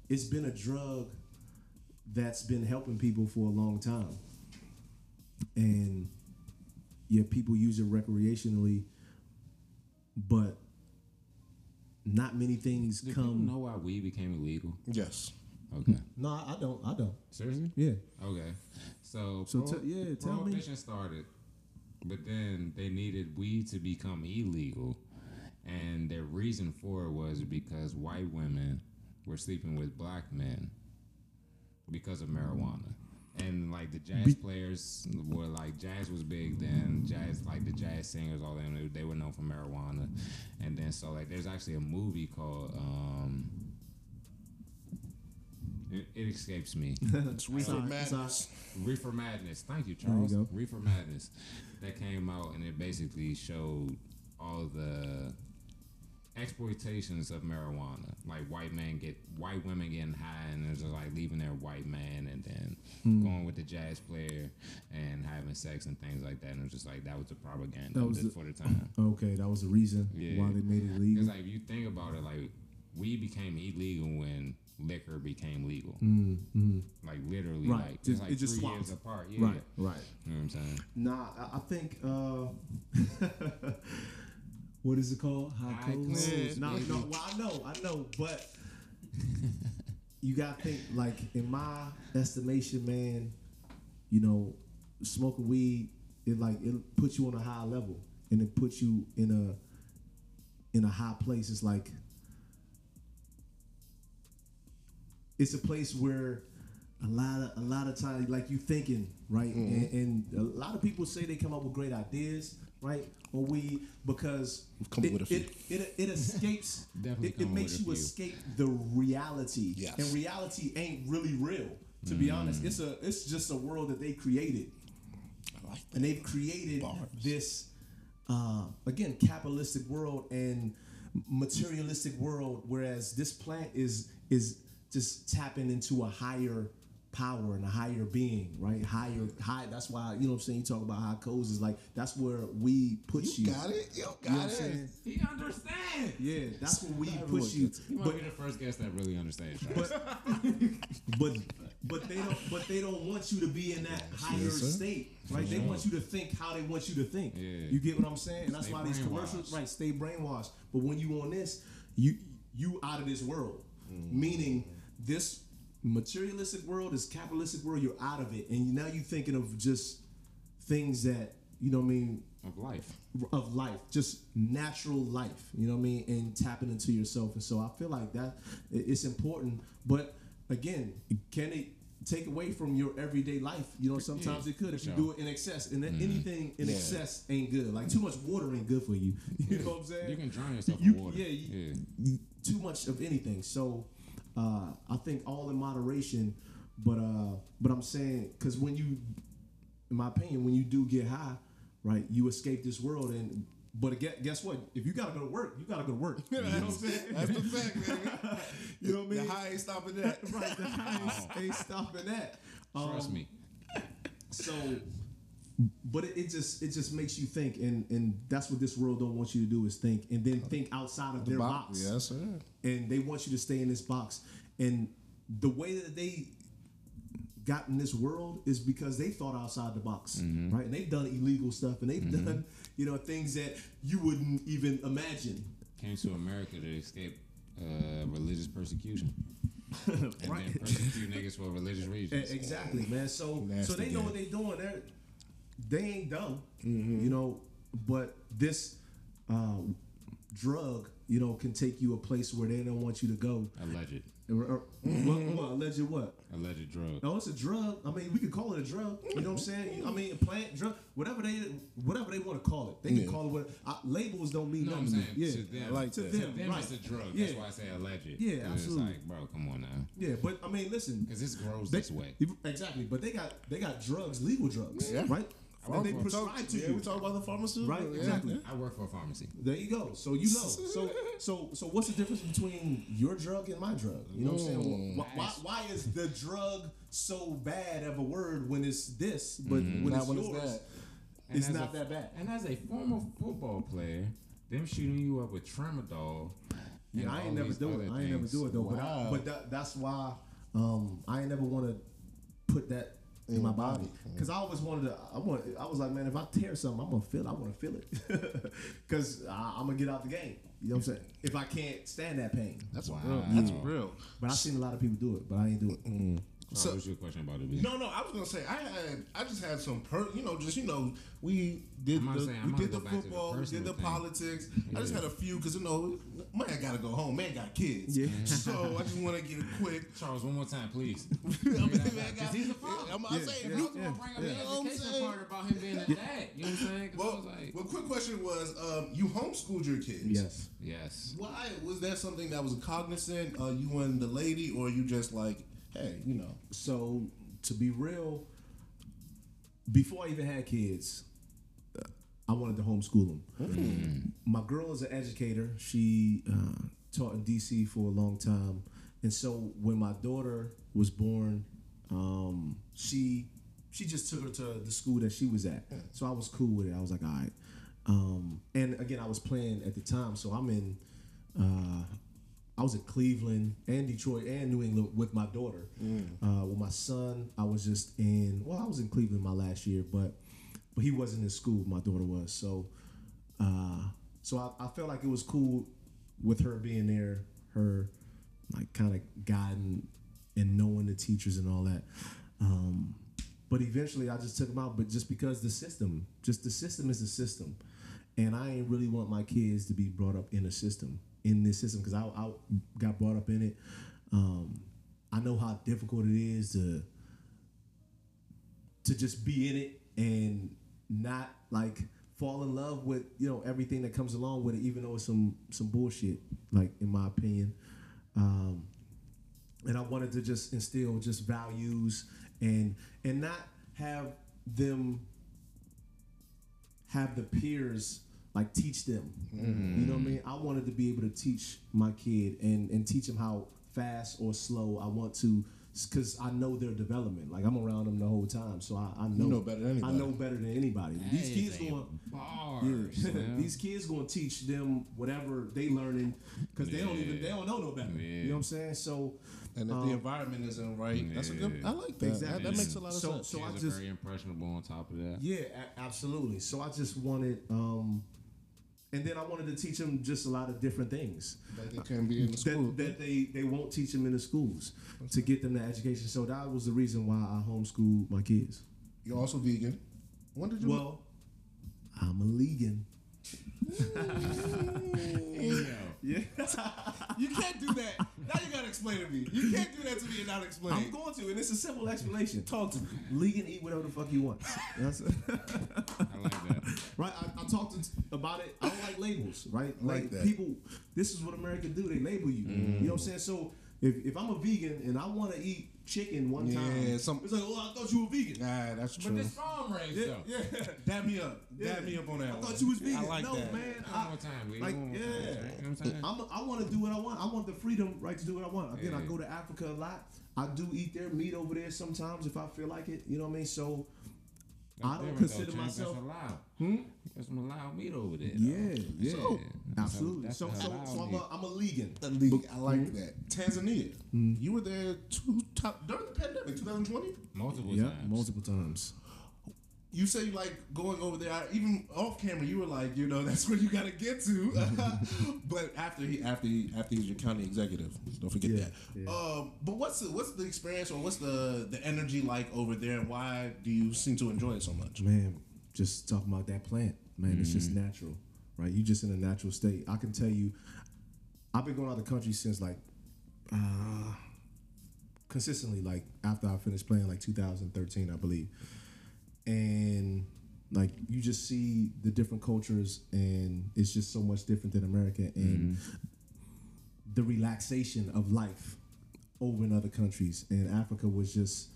it's been a drug that's been helping people for a long time, and yeah, people use it recreationally, but not many things Do people come. know why weed became illegal? Yes. Okay. No, I don't. I don't. Seriously? Yeah. Okay. So, So te- yeah, tell me. prohibition started, but then they needed weed to become illegal, and their reason for it was because white women were sleeping with black men because of marijuana. And like the jazz players were like jazz was big then jazz like the jazz singers all them they, they were known for marijuana, and then so like there's actually a movie called um, it, it escapes me. It's Reefer Sorry, Madness. Reefer Madness. Thank you, There you Charles. go. Reefer Madness. That came out and it basically showed all the exploitations of marijuana. Like white men get white women getting high and it's just like leaving their white man and then Hmm. going with the jazz player and having sex and things like that. And it was just like that was the propaganda That was it the- for the time. Okay, that was the reason Yeah. why they made it illegal. Because like if you think about it, like we became illegal when liquor became legal. Mm, mm. Like literally, Right. like it's Just- like it just three years apart. Yeah. Right, right. You know what I'm saying? Nah, I, I think uh what is it called? High High codes. codes, No, no, well I know, I know, but you gotta think like in my estimation, man, you know, smoking weed, it like it puts you on a high level and it puts you in a in a high place. It's like it's a place where a lot of a lot of times like you thinking right? And, and a lot of people say they come up with great ideas right? Or we because come it, with a few. it, it, it escapes Definitely it, it makes with you escape the reality. Yes. and reality ain't really real to be honest. It's a it's just a world that they created. I like and they've created Bars. this uh, again capitalistic world and materialistic world whereas this plant is is just tapping into a higher power and a higher being right higher high that's why you know what i'm saying you talk about high codes is like that's where we put you, You got it. You You know got what I'm it. saying? He understands. yeah that's where we Everyone put you gets He might but be the first guest that really understands. Charles. but but but they don't but they don't want you to be in that higher Yes, state, right? They want you to think how they want you to think. Yeah. You get what I'm saying? And that's Stay why these commercials, right? Stay brainwashed. But when you on this, you you out of this world, mm. meaning this materialistic world, this capitalistic world, you're out of it, and now you're thinking of just things that you know what I mean of life. of life, just natural life, you know what I mean, and tapping into yourself. And so I feel like that it's important. But again, can it take away from your everyday life? You know, sometimes Yeah, it could if for you do it in excess. And then mm-hmm. anything in Yeah. excess ain't good. Like too much water ain't good for you. You know what I'm saying? You can drown yourself You- in water. yeah, you- too much of anything. So uh, I think all in moderation. But uh, but I'm saying because when you, in my opinion, when you do get high, right, you escape this world and. But guess, guess what? If you gotta go to work, you gotta go to work. You know what I'm saying? That's the fact, man. You know what I mean? The high ain't stopping that. right, the high ain't, ain't stopping that. Trust Um, me. So, but it, it just it just makes you think, and and that's what this world don't want you to do is think, and then think outside of their box. Yes, sir. and they want you to stay in this box. And the way that they got in this world is because they thought outside the box, right? And they've done illegal stuff, and they've done you know things that you wouldn't even imagine. Came to America to escape uh, religious persecution. And Right. then persecute niggas for religious reasons. Exactly, man. So so they know game. what they're doing. They're they ain't dumb, you know. But this uh, drug, you know, can take you a place where they don't want you to go. Alleged. Or- or- what, what alleged what? Alleged drug. No, it's a drug. I mean, we could call it a drug. You know what I'm saying? I mean, a plant drug, whatever they, whatever they want to call it. They can Yeah. call it what. Uh, labels don't mean No, I'm nothing. saying to me. to yeah, them. I like to that. them, To them, right? it's a drug. Yeah. That's why I say alleged. Yeah, absolutely. It's like, bro, come on now. Yeah, but I mean, listen. Because this grows They- this way. Exactly, but they got they got drugs, legal drugs, Yeah. right? That they We talk- prescribe to yeah, you. we talk about the pharmaceutical. Right, yeah, exactly. yeah. I work for a pharmacy. There you go. So you know. So so so what's the difference between your drug and my drug? You know what I'm saying? Why, why, why is the drug so bad of a word when it's this, but when Not it's when it's yours. And it's not a- that bad. And as a former football player, them shooting you up with tramadol. and Yeah, I ain't never these do it. other I ain't never things. do it though. But, I, Wow. but that, that's why um, I ain't never want to put that in, my mm-hmm. body mm-hmm. because I always wanted to. I want. I was like, man, if I tear something, I'm gonna feel. it. I want to feel it because I'm gonna get out the game. You know what I'm saying? If I can't stand that pain, That's Wow. real. That's real. but I've seen a lot of people do it, but I ain't do it. Mm-hmm. So, what's your question about it? B? No, no, I was gonna say I had I just had some per you know just you know we did the, saying- we did the go back to the football we did the thing. politics I just had a few because you know man gotta go home man got kids Yeah. so I just want to get it quick Charles, one more time, please. I mean, man Because got- he's a father. I'm, I'm Yeah, saying yeah, you- I'm gonna bring up You the what I'm education saying? part about him being a dad. You know what I'm saying? 'Cause I well, was like, well quick question was um, you homeschooled your kids Yes. yes. why was that something that was cognizant uh, you and the lady or you just like hey you know So to be real, before I even had kids, I wanted to homeschool them. My girl is an educator. She uh, taught in DC for a long time, and so when my daughter was born, um, she she just took her to the school that she was at. So I was cool with it. I was like, all right. Um, and again, I was playing at the time, so I'm in. Uh, I was in Cleveland and Detroit and New England with my daughter. Uh, with my son, I was just in. Well, I was in Cleveland my last year, but but he wasn't in school. My daughter was. So uh, so I, I felt like it was cool with her being there. Her like kind of guiding and knowing the teachers and all that. Um, but eventually, I just took them out. But just because the system, just the system is the system, and I ain't really want my kids to be brought up in a system in this system because I, I got brought up in it. Um, I know how difficult it is to to just be in it and not like fall in love with you know everything that comes along with it, even though it's some some bullshit. Like in my opinion, um, and I wanted to just instill just values and and not have them have the peers like teach them. You know what I mean? I wanted to be able to teach my kid and and teach them how fast or slow I want to because I know their development. Like I'm around them the whole time, so I, I know know better than anybody. I anybody. know better than anybody. These kids going. bars. Yeah. These kids gonna teach them whatever they learning because they don't even they don't know no better. You know what I'm saying? So and if Um, the environment isn't right that's a good I like that Exactly. that, that makes a lot of So- sense so I Kids are just- very impressionable on top of that. Yeah, a- absolutely. So I just wanted, um, and then I wanted to teach them just a lot of different things that they can be in the school that, that they they won't teach them in the schools to get them the education. So that was the reason why I homeschooled my kids. you're also vegan when did you Well, I'm a legan. Mm. Yeah, You can't do that. Now you gotta explain to me. You can't do that to me and not explain. I'm going to, and it's a simple explanation. Talk to me. Legan, eat whatever the fuck you want. That's I like that. Right, I, I talked to, about it. I don't like labels, right? Like Like, that. people, this is what America do. They label you. You know what I'm mm. saying? So if, if I'm a vegan and I want to eat chicken one Yeah, time, Yeah, some- it's like, oh, I thought you were vegan. Nah, that's true. But this farm raised Yeah, though. yeah. Dab me up. Yeah. Dab me up on that I one. thought you was vegan. I like no, that. man. One more time, we like, one more yeah. time. You know what I'm saying? I'm, I want to do what I want. I want the freedom, right, to do what I want. Again, I go to Africa a lot. I do eat their meat over there sometimes if I feel like it. You know what I mean? So I don't different, consider though, Chance. myself- That's allowed. Hmm? There's some allowed meat over there. yeah, though. yeah, So, absolutely. So, so, so I'm a, I'm a legan. The league, I like that. Tanzania. You were there two top during the pandemic, 2020. multiple Yeah, times. multiple times. You say like going over there, I, even off camera, you were like, you know, that's where you gotta get to. but after he, after he, after he's your county executive, don't forget Yeah, that. yeah. Um, but what's the what's the experience or what's the the energy like over there, and why do you seem to enjoy it so much? Man, just talking about that plant, man, it's just natural, right? You just in a natural state. I can tell you, I've been going out of the country since like, uh, consistently, like after I finished playing, like 2013, I believe. And like you just see the different cultures, and it's just so much different than America, and mm-hmm. the relaxation of life over in other countries. And Africa was just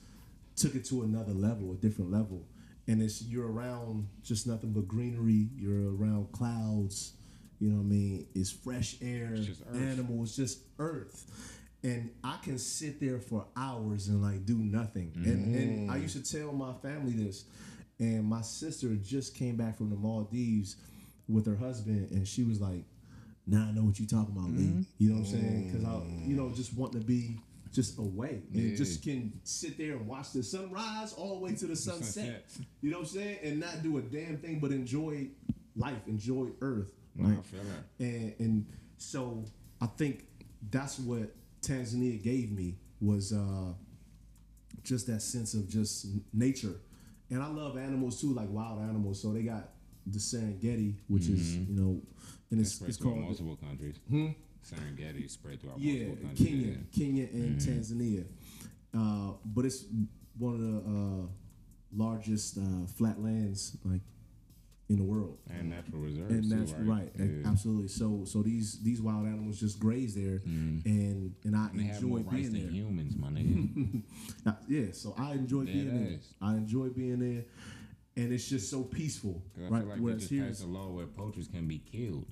took it to another level, a different level. and it's you're around just nothing but greenery. You're around clouds. You know what I mean? It's fresh air, just earth. animals, just earth. And I can sit there for hours and like do nothing. And and I mm. used to tell my family this. And my sister just came back from the Maldives with her husband, and she was like, "Now I know what you're talking about, Leigh." Mm-hmm. You know what I'm saying? Because I, you know, just wanting to be just away and Yeah. just can sit there and watch the sunrise all the way to the sunset. sunset. You know what I'm saying? And not do a damn thing but enjoy life, enjoy Earth. Right? I feel that. and and so I think that's what Tanzania gave me was uh, just that sense of just nature, and I love animals too, like wild animals. So they got the Serengeti, which is you know, and it's, it's called multiple countries. Hmm? Serengeti spread throughout yeah, multiple countries. Kenya, Kenya, and Tanzania. Uh, but it's one of the uh, largest uh, flatlands like in the world. and natural reserves. and too, that's right. right, Yeah. absolutely. So, so these these wild animals just graze there, and and I And they have more enjoy rights being than there. humans, my nigga. Uh, yeah, so I enjoy Dead being there. I enjoy being there, and it's just so peaceful, 'Cause I right? feel like they Whereas just here, passed a law where poachers can be killed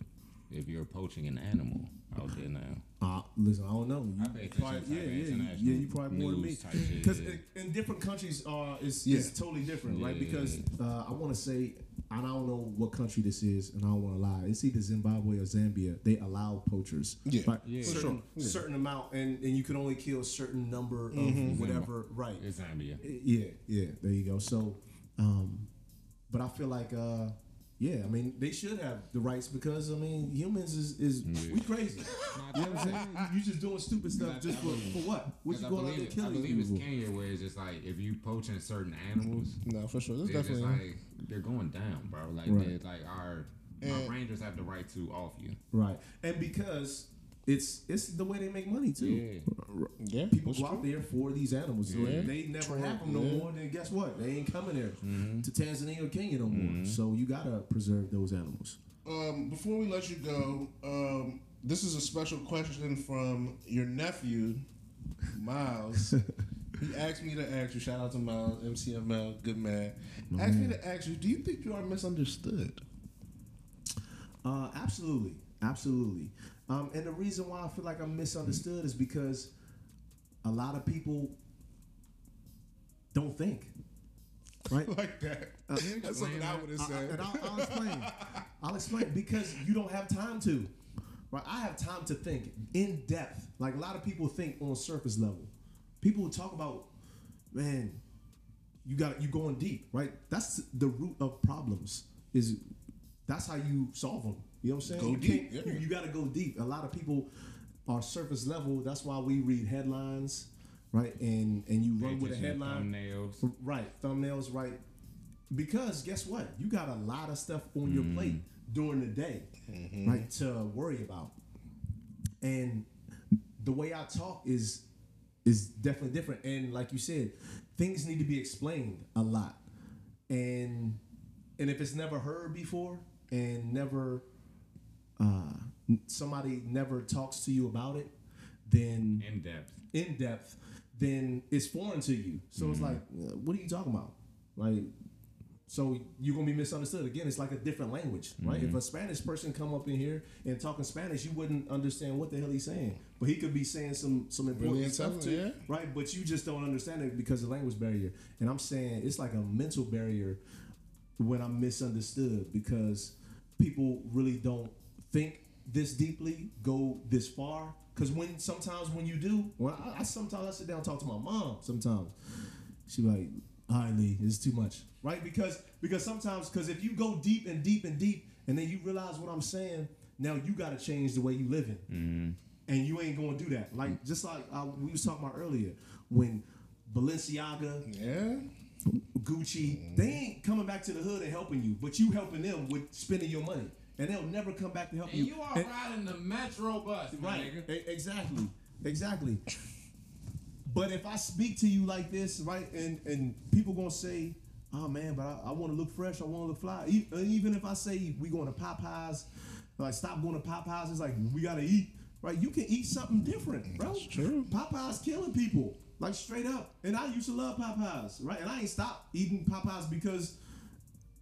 if you're poaching an animal out there now. uh, listen, I don't know. You I pay attention probably, to yeah, type of yeah, you- international yeah. You probably more than me news type shit, because in, in different countries, uh, it's, Yeah. it's totally different, right? Because uh, I want to say, and I don't know what country this is, and I don't want to lie. It's either Zimbabwe or Zambia. They allow poachers, Yeah, right? Yeah. certain, sure. Yeah. certain amount, and, and you can only kill a certain number of Mm-hmm. whatever, right? It's Zambia. Yeah, yeah, there you go. So, um, but I feel like, uh, yeah, I mean, they should have the rights because I mean, humans is is we crazy. You know what I'm saying? You, you just doing stupid stuff just for, for what? What 'Cause you I going out believe, there it- I believe it's people? Kenya where it's just like if you poaching certain animals, No, for sure. That's they're just definitely. like they're going down, bro. Like Right. they're like our And- our rangers have the right to off you. Right, and because it's it's the way they make money too. Yeah. yeah, People that's go out there for these animals. Yeah. if they never True, have them no yeah. more, then guess what? They ain't coming there Mm-hmm. to Tanzania or Kenya no more. So you gotta preserve those animals. Um, before we let you go, um, this is a special question from your nephew, Miles. he asked me to ask you. Shout out to Miles, MCML, good man. asked me to ask you, do you think you are misunderstood? Uh, absolutely, absolutely. Um, and the reason why I feel like I'm misunderstood is because a lot of people don't think, right? like that. That's something I would have I- said. and I'll, I'll explain. I'll explain because you don't have time to. Right? I have time to think in depth. Like a lot of people think on surface level. People talk about, man, you got you going deep, right? That's the root of problems. Is that's how you solve them. You know what I'm saying? Go You deep, yeah. You, got to go deep. A lot of people are surface level. That's why we read headlines, right? And and you run with a headline. thumbnails. Right, thumbnails, right. Because guess what? You got a lot of stuff on your Mm-hmm. plate during the day, right, to worry about. And the way I talk is is definitely different. And like you said, things need to be explained a lot. And and if it's never heard before and never uh somebody never talks to you about it, then In depth. in depth, then it's foreign to you. So it's like, uh, what are you talking about? Like, so you're gonna be misunderstood again. It's like a different language, right? If a Spanish person come up in here and talking Spanish, you wouldn't understand what the hell he's saying. But he could be saying some some important Really stuff to intelligent, you, right? But you just don't understand it because of the language barrier. And I'm saying it's like a mental barrier when I'm misunderstood because people really don't think this deeply, go this far. Because when sometimes when you do, when I, I sometimes I sit down and talk to my mom. Sometimes she like, "All right, Leigh, it's too much," right? Because because sometimes because if you go deep and deep and deep, and then you realize what I'm saying, now you got to change the way you living, and you ain't gonna do that. Like just like uh, we was talking about earlier, when Balenciaga, Yeah. Gucci, they ain't coming back to the hood and helping you, but you helping them with spending your money, and they'll never come back to help And you. you are And- riding the Metro bus, right? nigga. Exactly, exactly. But if I speak to you like this, right, and and people gonna say, "Oh man, but I, I want to look fresh. I want to look fly." E- uh, Even if I say we going to Popeyes, like stop going to Popeyes, it's like we gotta eat, right? You can eat something different, bro. That's true. Popeyes killing people, like straight up. And I used to love Popeyes, right? And I ain't stopped eating Popeyes because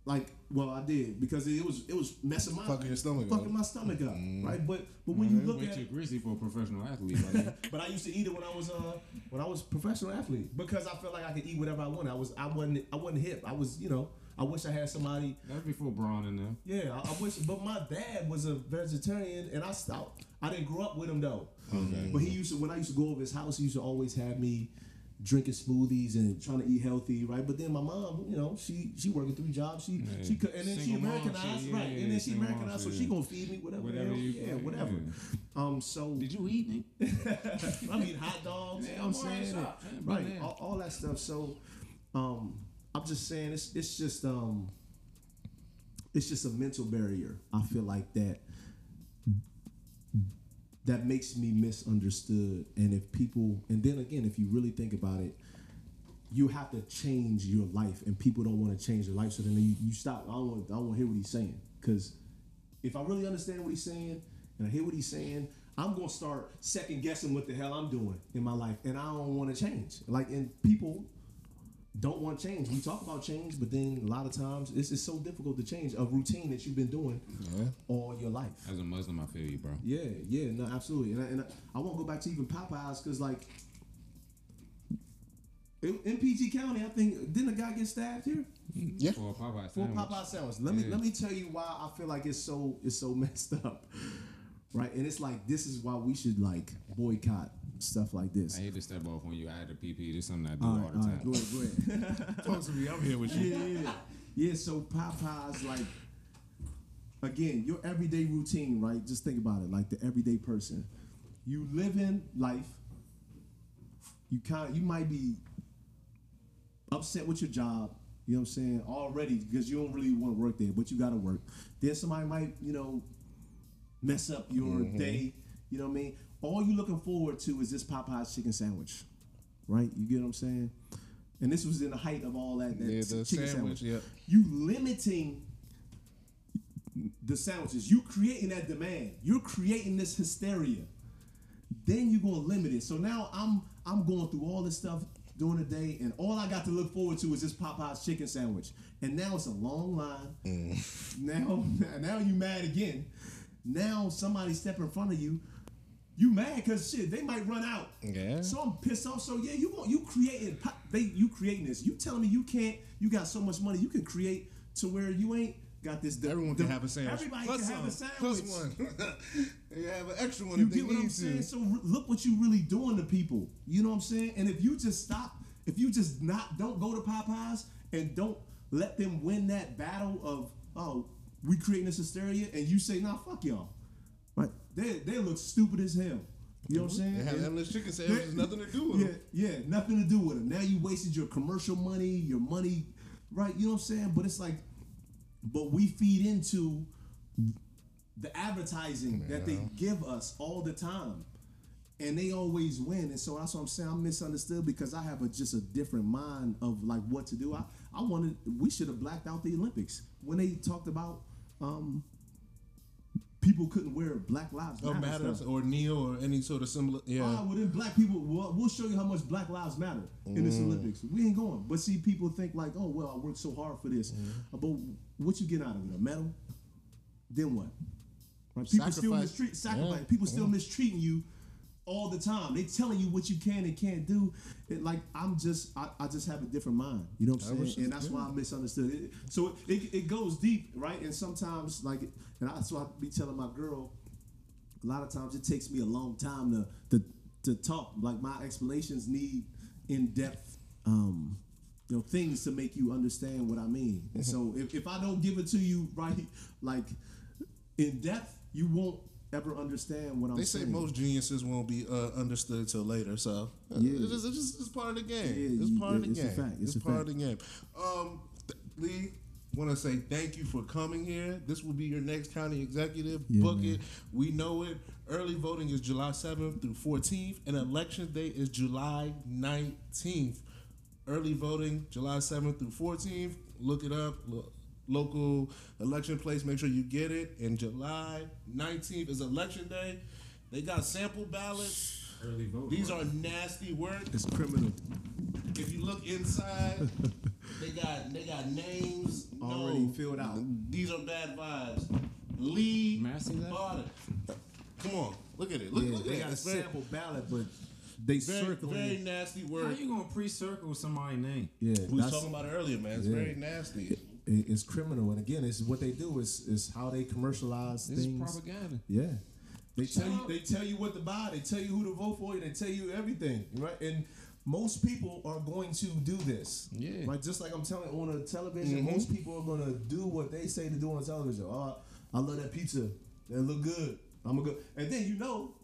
like, well, I did because it was it was messing my Fucking your stomach fucking up. my stomach up, right? But but when you look Way at too greasy for a professional athlete. buddy. but I used to eat it when I was uh when I was a professional athlete because I felt like I could eat whatever I wanted. I was I wasn't I wasn't hip. I was you know I wish I had somebody. That's before Braun and them. Yeah, I, I wish. But my dad was a vegetarian, and I stopped. I didn't grow up with him though. Okay. But he used to when I used to go over his house, he used to always have me drinking smoothies and trying to eat healthy, right? But then my mom, you know, she she working three jobs. She Yeah. she could, and then she Single Americanized, shit, right? yeah, and then she Americanized, so she gonna feed me whatever, Whatever hell, yeah, whatever. Um, so Did you eat, me? I mean hot dogs, you know what I'm saying? shop, right, all, all that stuff. So, um, I'm just saying it's it's just um, it's just a mental barrier. I feel like that that makes me misunderstood. And if people, and then again, if you really think about it, you have to change your life, and people don't want to change their life. So then you, you stop. I don't want. I don't want to hear what he's saying because if I really understand what he's saying and I hear what he's saying, I'm gonna start second guessing what the hell I'm doing in my life, and I don't want to change. Like, and people don't want change. We talk about change, but then a lot of times this is so difficult to change a routine that you've been doing Yeah. all your life. As a Muslim, I feel you, bro. Yeah, yeah, no, absolutely. And I, and I, I won't go back to even Popeyes because, like, in, in PG County, I think didn't a guy get stabbed here Yeah. For a Popeye for a sandwich. Popeye sandwich? Let me let me tell you why I feel like it's so it's so messed up, right? And it's like this is why we should like boycott stuff like this. I hate to step off when you add a PP. This is something I do All all, right, the all time. right, go ahead, go ahead. Talk to me. I'm here with you. yeah, yeah, yeah. Yeah, so Popeyes, like, again, your everyday routine, right? Just think about it, like the everyday person. You live in life. You kind, you might be upset with your job. You know what I'm saying? Already, because you don't really want to work there, but you got to work. Then somebody might, you know, mess up your mm-hmm. day. You know what I mean? All you looking forward to is this Popeyes chicken sandwich, right? You get what I'm saying? And this was in the height of all that, that Yeah, the chicken sandwich, sandwich. yeah. You limiting the sandwiches. You creating that demand. You're creating this hysteria. Then you're gonna limit it. So now I'm I'm going through all this stuff during the day, and all I got to look forward to is this Popeyes chicken sandwich. And now it's a long line. Mm. Now now you mad again. Now somebody step in front of you. You mad because shit, they might run out. Yeah. So I'm pissed off. So yeah, you want you creating they you creating this. You telling me you can't? You got so much money you can create to where you ain't got this. Everyone can have a sandwich. Everybody Plus can have a sandwich. Plus one. you have an extra one You if they get what need I'm to. saying? So re- look what you really doing to people. You know what I'm saying? And if you just stop, if you just not don't go to Popeyes and don't let them win that battle of oh we creating this hysteria, and you say nah fuck y'all, right? They they look stupid as hell. You know what I'm saying? They have endless chicken sandwiches. nothing to do with yeah, them. yeah, nothing to do with them. Now you wasted your commercial money, your money, right? You know what I'm saying? But it's like, but we feed into the advertising that they give us all the time, and they always win. And so that's what I'm saying. I'm misunderstood because I have a, just a different mind of like what to do. I I wanted we should have blacked out the Olympics when they talked about. Um People couldn't wear Black Lives Or Matter stuff. or kneel or any sort of symbol. Yeah. Ah, well, then black people, we'll, we'll show you how much Black Lives Matter in this Olympics. We ain't going. But see, people think like, oh, well, I worked so hard for this. Uh, But what you get out of it? A medal? Then what? Right? People still mistreat, sacrifice. Yeah, People still mistreating you all the time. They telling you what you can and can't do. It, like I'm just, I, I just have a different mind. You know what I'm saying? And that's why I misunderstood it. So it, it goes deep, right? And sometimes, like, and that's why I be telling my girl a lot of times it takes me a long time to to, to talk. Like my explanations need in depth, um, you know, things to make you understand what I mean. And so if, if I don't give it to you right, like in depth, you won't ever understand what I'm They say saying. most geniuses won't be uh, understood till later, so uh, Yeah. it's, just, it's, just, it's part of the game. Yeah, it's part of the it's a game. fact. It's a part fact. of the game. Um, Leigh, want to say thank you for coming here. This will be your next county executive. Yeah, Book man. it. We know it. Early voting is July 7th through 14th, and election day is July 19th. Early voting July 7th through 14th. Look it up. Lo- local election place. Make sure you get it. And July 19th is election day. They got sample ballots. Early vote. These are nasty words. It's criminal. If you look inside, They got they got names Already no, filled out. These are bad vibes. Lee May I see. Come on, look at it. Look, Yeah, look at they it. got a sample ballot, but they very, circling. very it. nasty How word. you gonna pre-circle somebody's name? Yeah, We was talking about it earlier, man. It's Yeah. very nasty. It's criminal. And again, it's what they do is is how they commercialize This is things. propaganda. Yeah. They tell you they tell you what to buy, they tell you who to vote for, they tell you everything. Right? And most people are going to do this. Yeah. Right? Just like I'm telling on a television, mm-hmm. most people are gonna do what they say to do on television. Oh, I love that pizza. That look good. I'm gonna go and then you know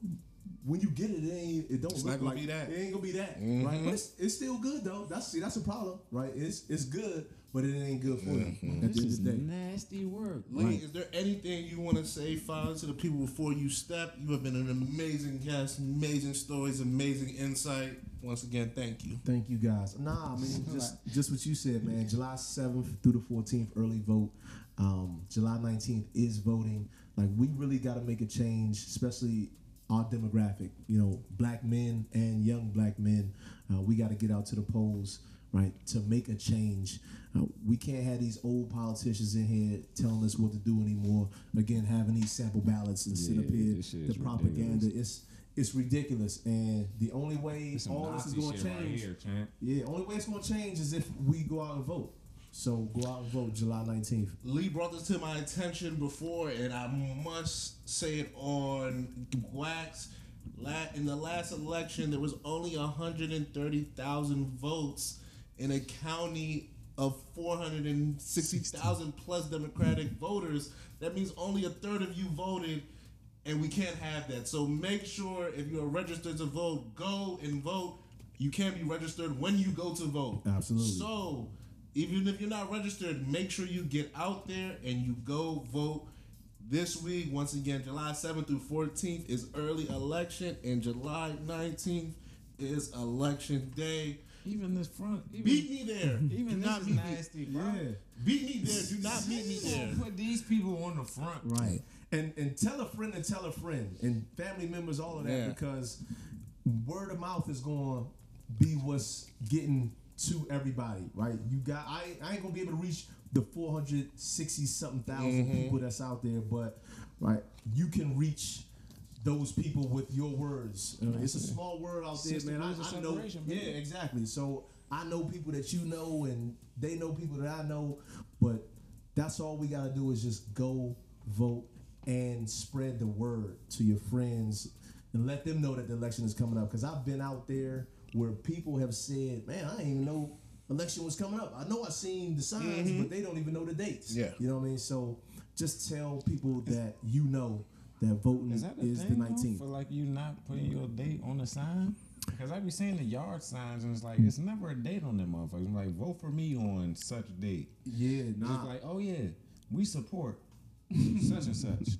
when you get it, it ain't it don't It's look not gonna like be that. It ain't gonna be that. Right? Mm-hmm. But it's, it's still good though. That's see that's a problem, right? It's it's good, but it ain't good for you at the This is day. nasty work. Leigh, Right. is there anything you want to say, finally, to the people before you step? You have been an amazing guest, amazing stories, amazing insight. Once again, thank you. Thank you guys. Nah, I mean just just what you said, man. July seventh through the fourteenth, early vote. Um, July nineteenth is voting. Like we really got to make a change, especially our demographic. You know, black men and young black men. Uh, we got to get out to the polls, right, to make a change. Uh, we can't have these old politicians in here telling us what to do anymore. Again, having these sample ballots and sit up here, the propaganda. ridiculous. It's it's ridiculous, and the only way This some all this is going to shit right change. here. Yeah, only way it's gonna change is if we go out and vote. So go out and vote July nineteenth. Leigh brought this to my attention before, and I must say it on wax. In the last election, there was only 130,000 votes in a county of 460,000 plus Democratic voters. That means only a third of you voted, and we can't have that. So make sure if you are registered to vote, go and vote. You can't be registered when you go to vote. Absolutely. So even if you're not registered, make sure you get out there and you go vote. This week, once again, July 7th through 14th is early election, and July 19th is election day. Even this front. Even, Beat me there. Even Do this not is meet me. nasty, bro. Beat me there. Do not meet me there. Put these people on the front. Right. And and tell a friend and tell a friend and family members, all of that, Yeah. because word of mouth is gonna be what's getting to everybody, right? You got I, I ain't gonna be able to reach the 460 something 1000 Mm-hmm. people that's out there, but right, you can reach those people with your words. Uh, it's a small world out there, man. I, I know. separation, Yeah, exactly. So I know people that you know, and they know people that I know. But that's all we gotta do is just go vote and spread the word to your friends and let them know that the election is coming up. Because I've been out there where people have said, "Man, I didn't even know election was coming up. I know I seen the signs, but they don't even know the dates." Yeah. you know what I mean. So just tell people that you know that voting Is is thing the though, nineteenth. for like you not putting your date on the sign? Because I be seeing the yard signs and it's like it's never a date on them motherfuckers. I'm like, vote for me on such a date. Yeah, nah. just like, oh yeah, we support such and such.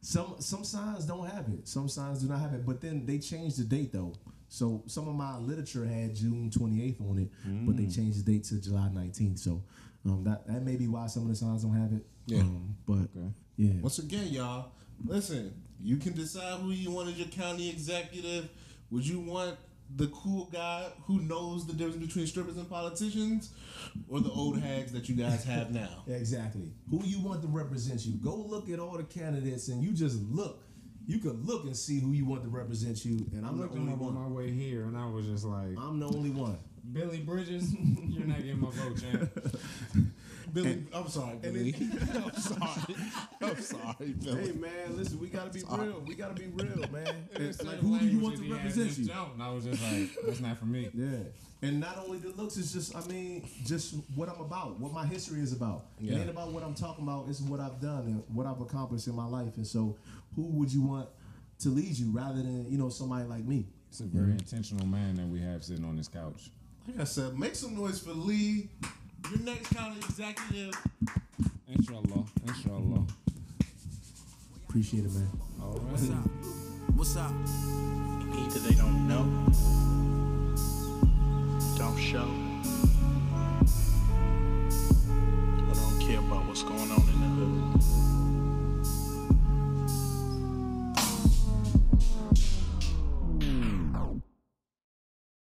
Some some signs don't have it. Some signs do not have it. But then they changed the date though. So some of my literature had June 28th on it, but they changed the date to July 19th. So um, that that may be why some of the signs don't have it. Yeah. Um, but Okay. yeah. Once again, y'all, listen, you can decide who you want as your county executive. Would you want the cool guy who knows the difference between strippers and politicians or the old hags that you guys have now? Exactly. Who you want to represent you? Go look at all the candidates and you just look. You could look and see who you want to represent you. And I I'm the looked only him up on my way here and I was just like, I'm the only one. Billy Bridges, you're not getting my vote, champ. Billy, I'm sorry, Billy. I'm sorry. I'm sorry, Billy. Hey man, listen, we gotta be real. We gotta be real, man. It's like who do you want to he had in represent you? joint, And I was just like, that's not for me. Yeah. And not only the looks, it's just, I mean, just what I'm about, what my history is about. Yeah. It ain't about what I'm talking about, it's what I've done and what I've accomplished in my life. And so, who would you want to lead you rather than, you know, somebody like me? It's a very intentional man that we have sitting on this couch. Like I said, make some noise for Leigh, your next county executive. Inshallah. Inshallah. Appreciate it, man. All right. What's up? What's up? Either they don't know, don't show, or don't care about what's going on in the hood.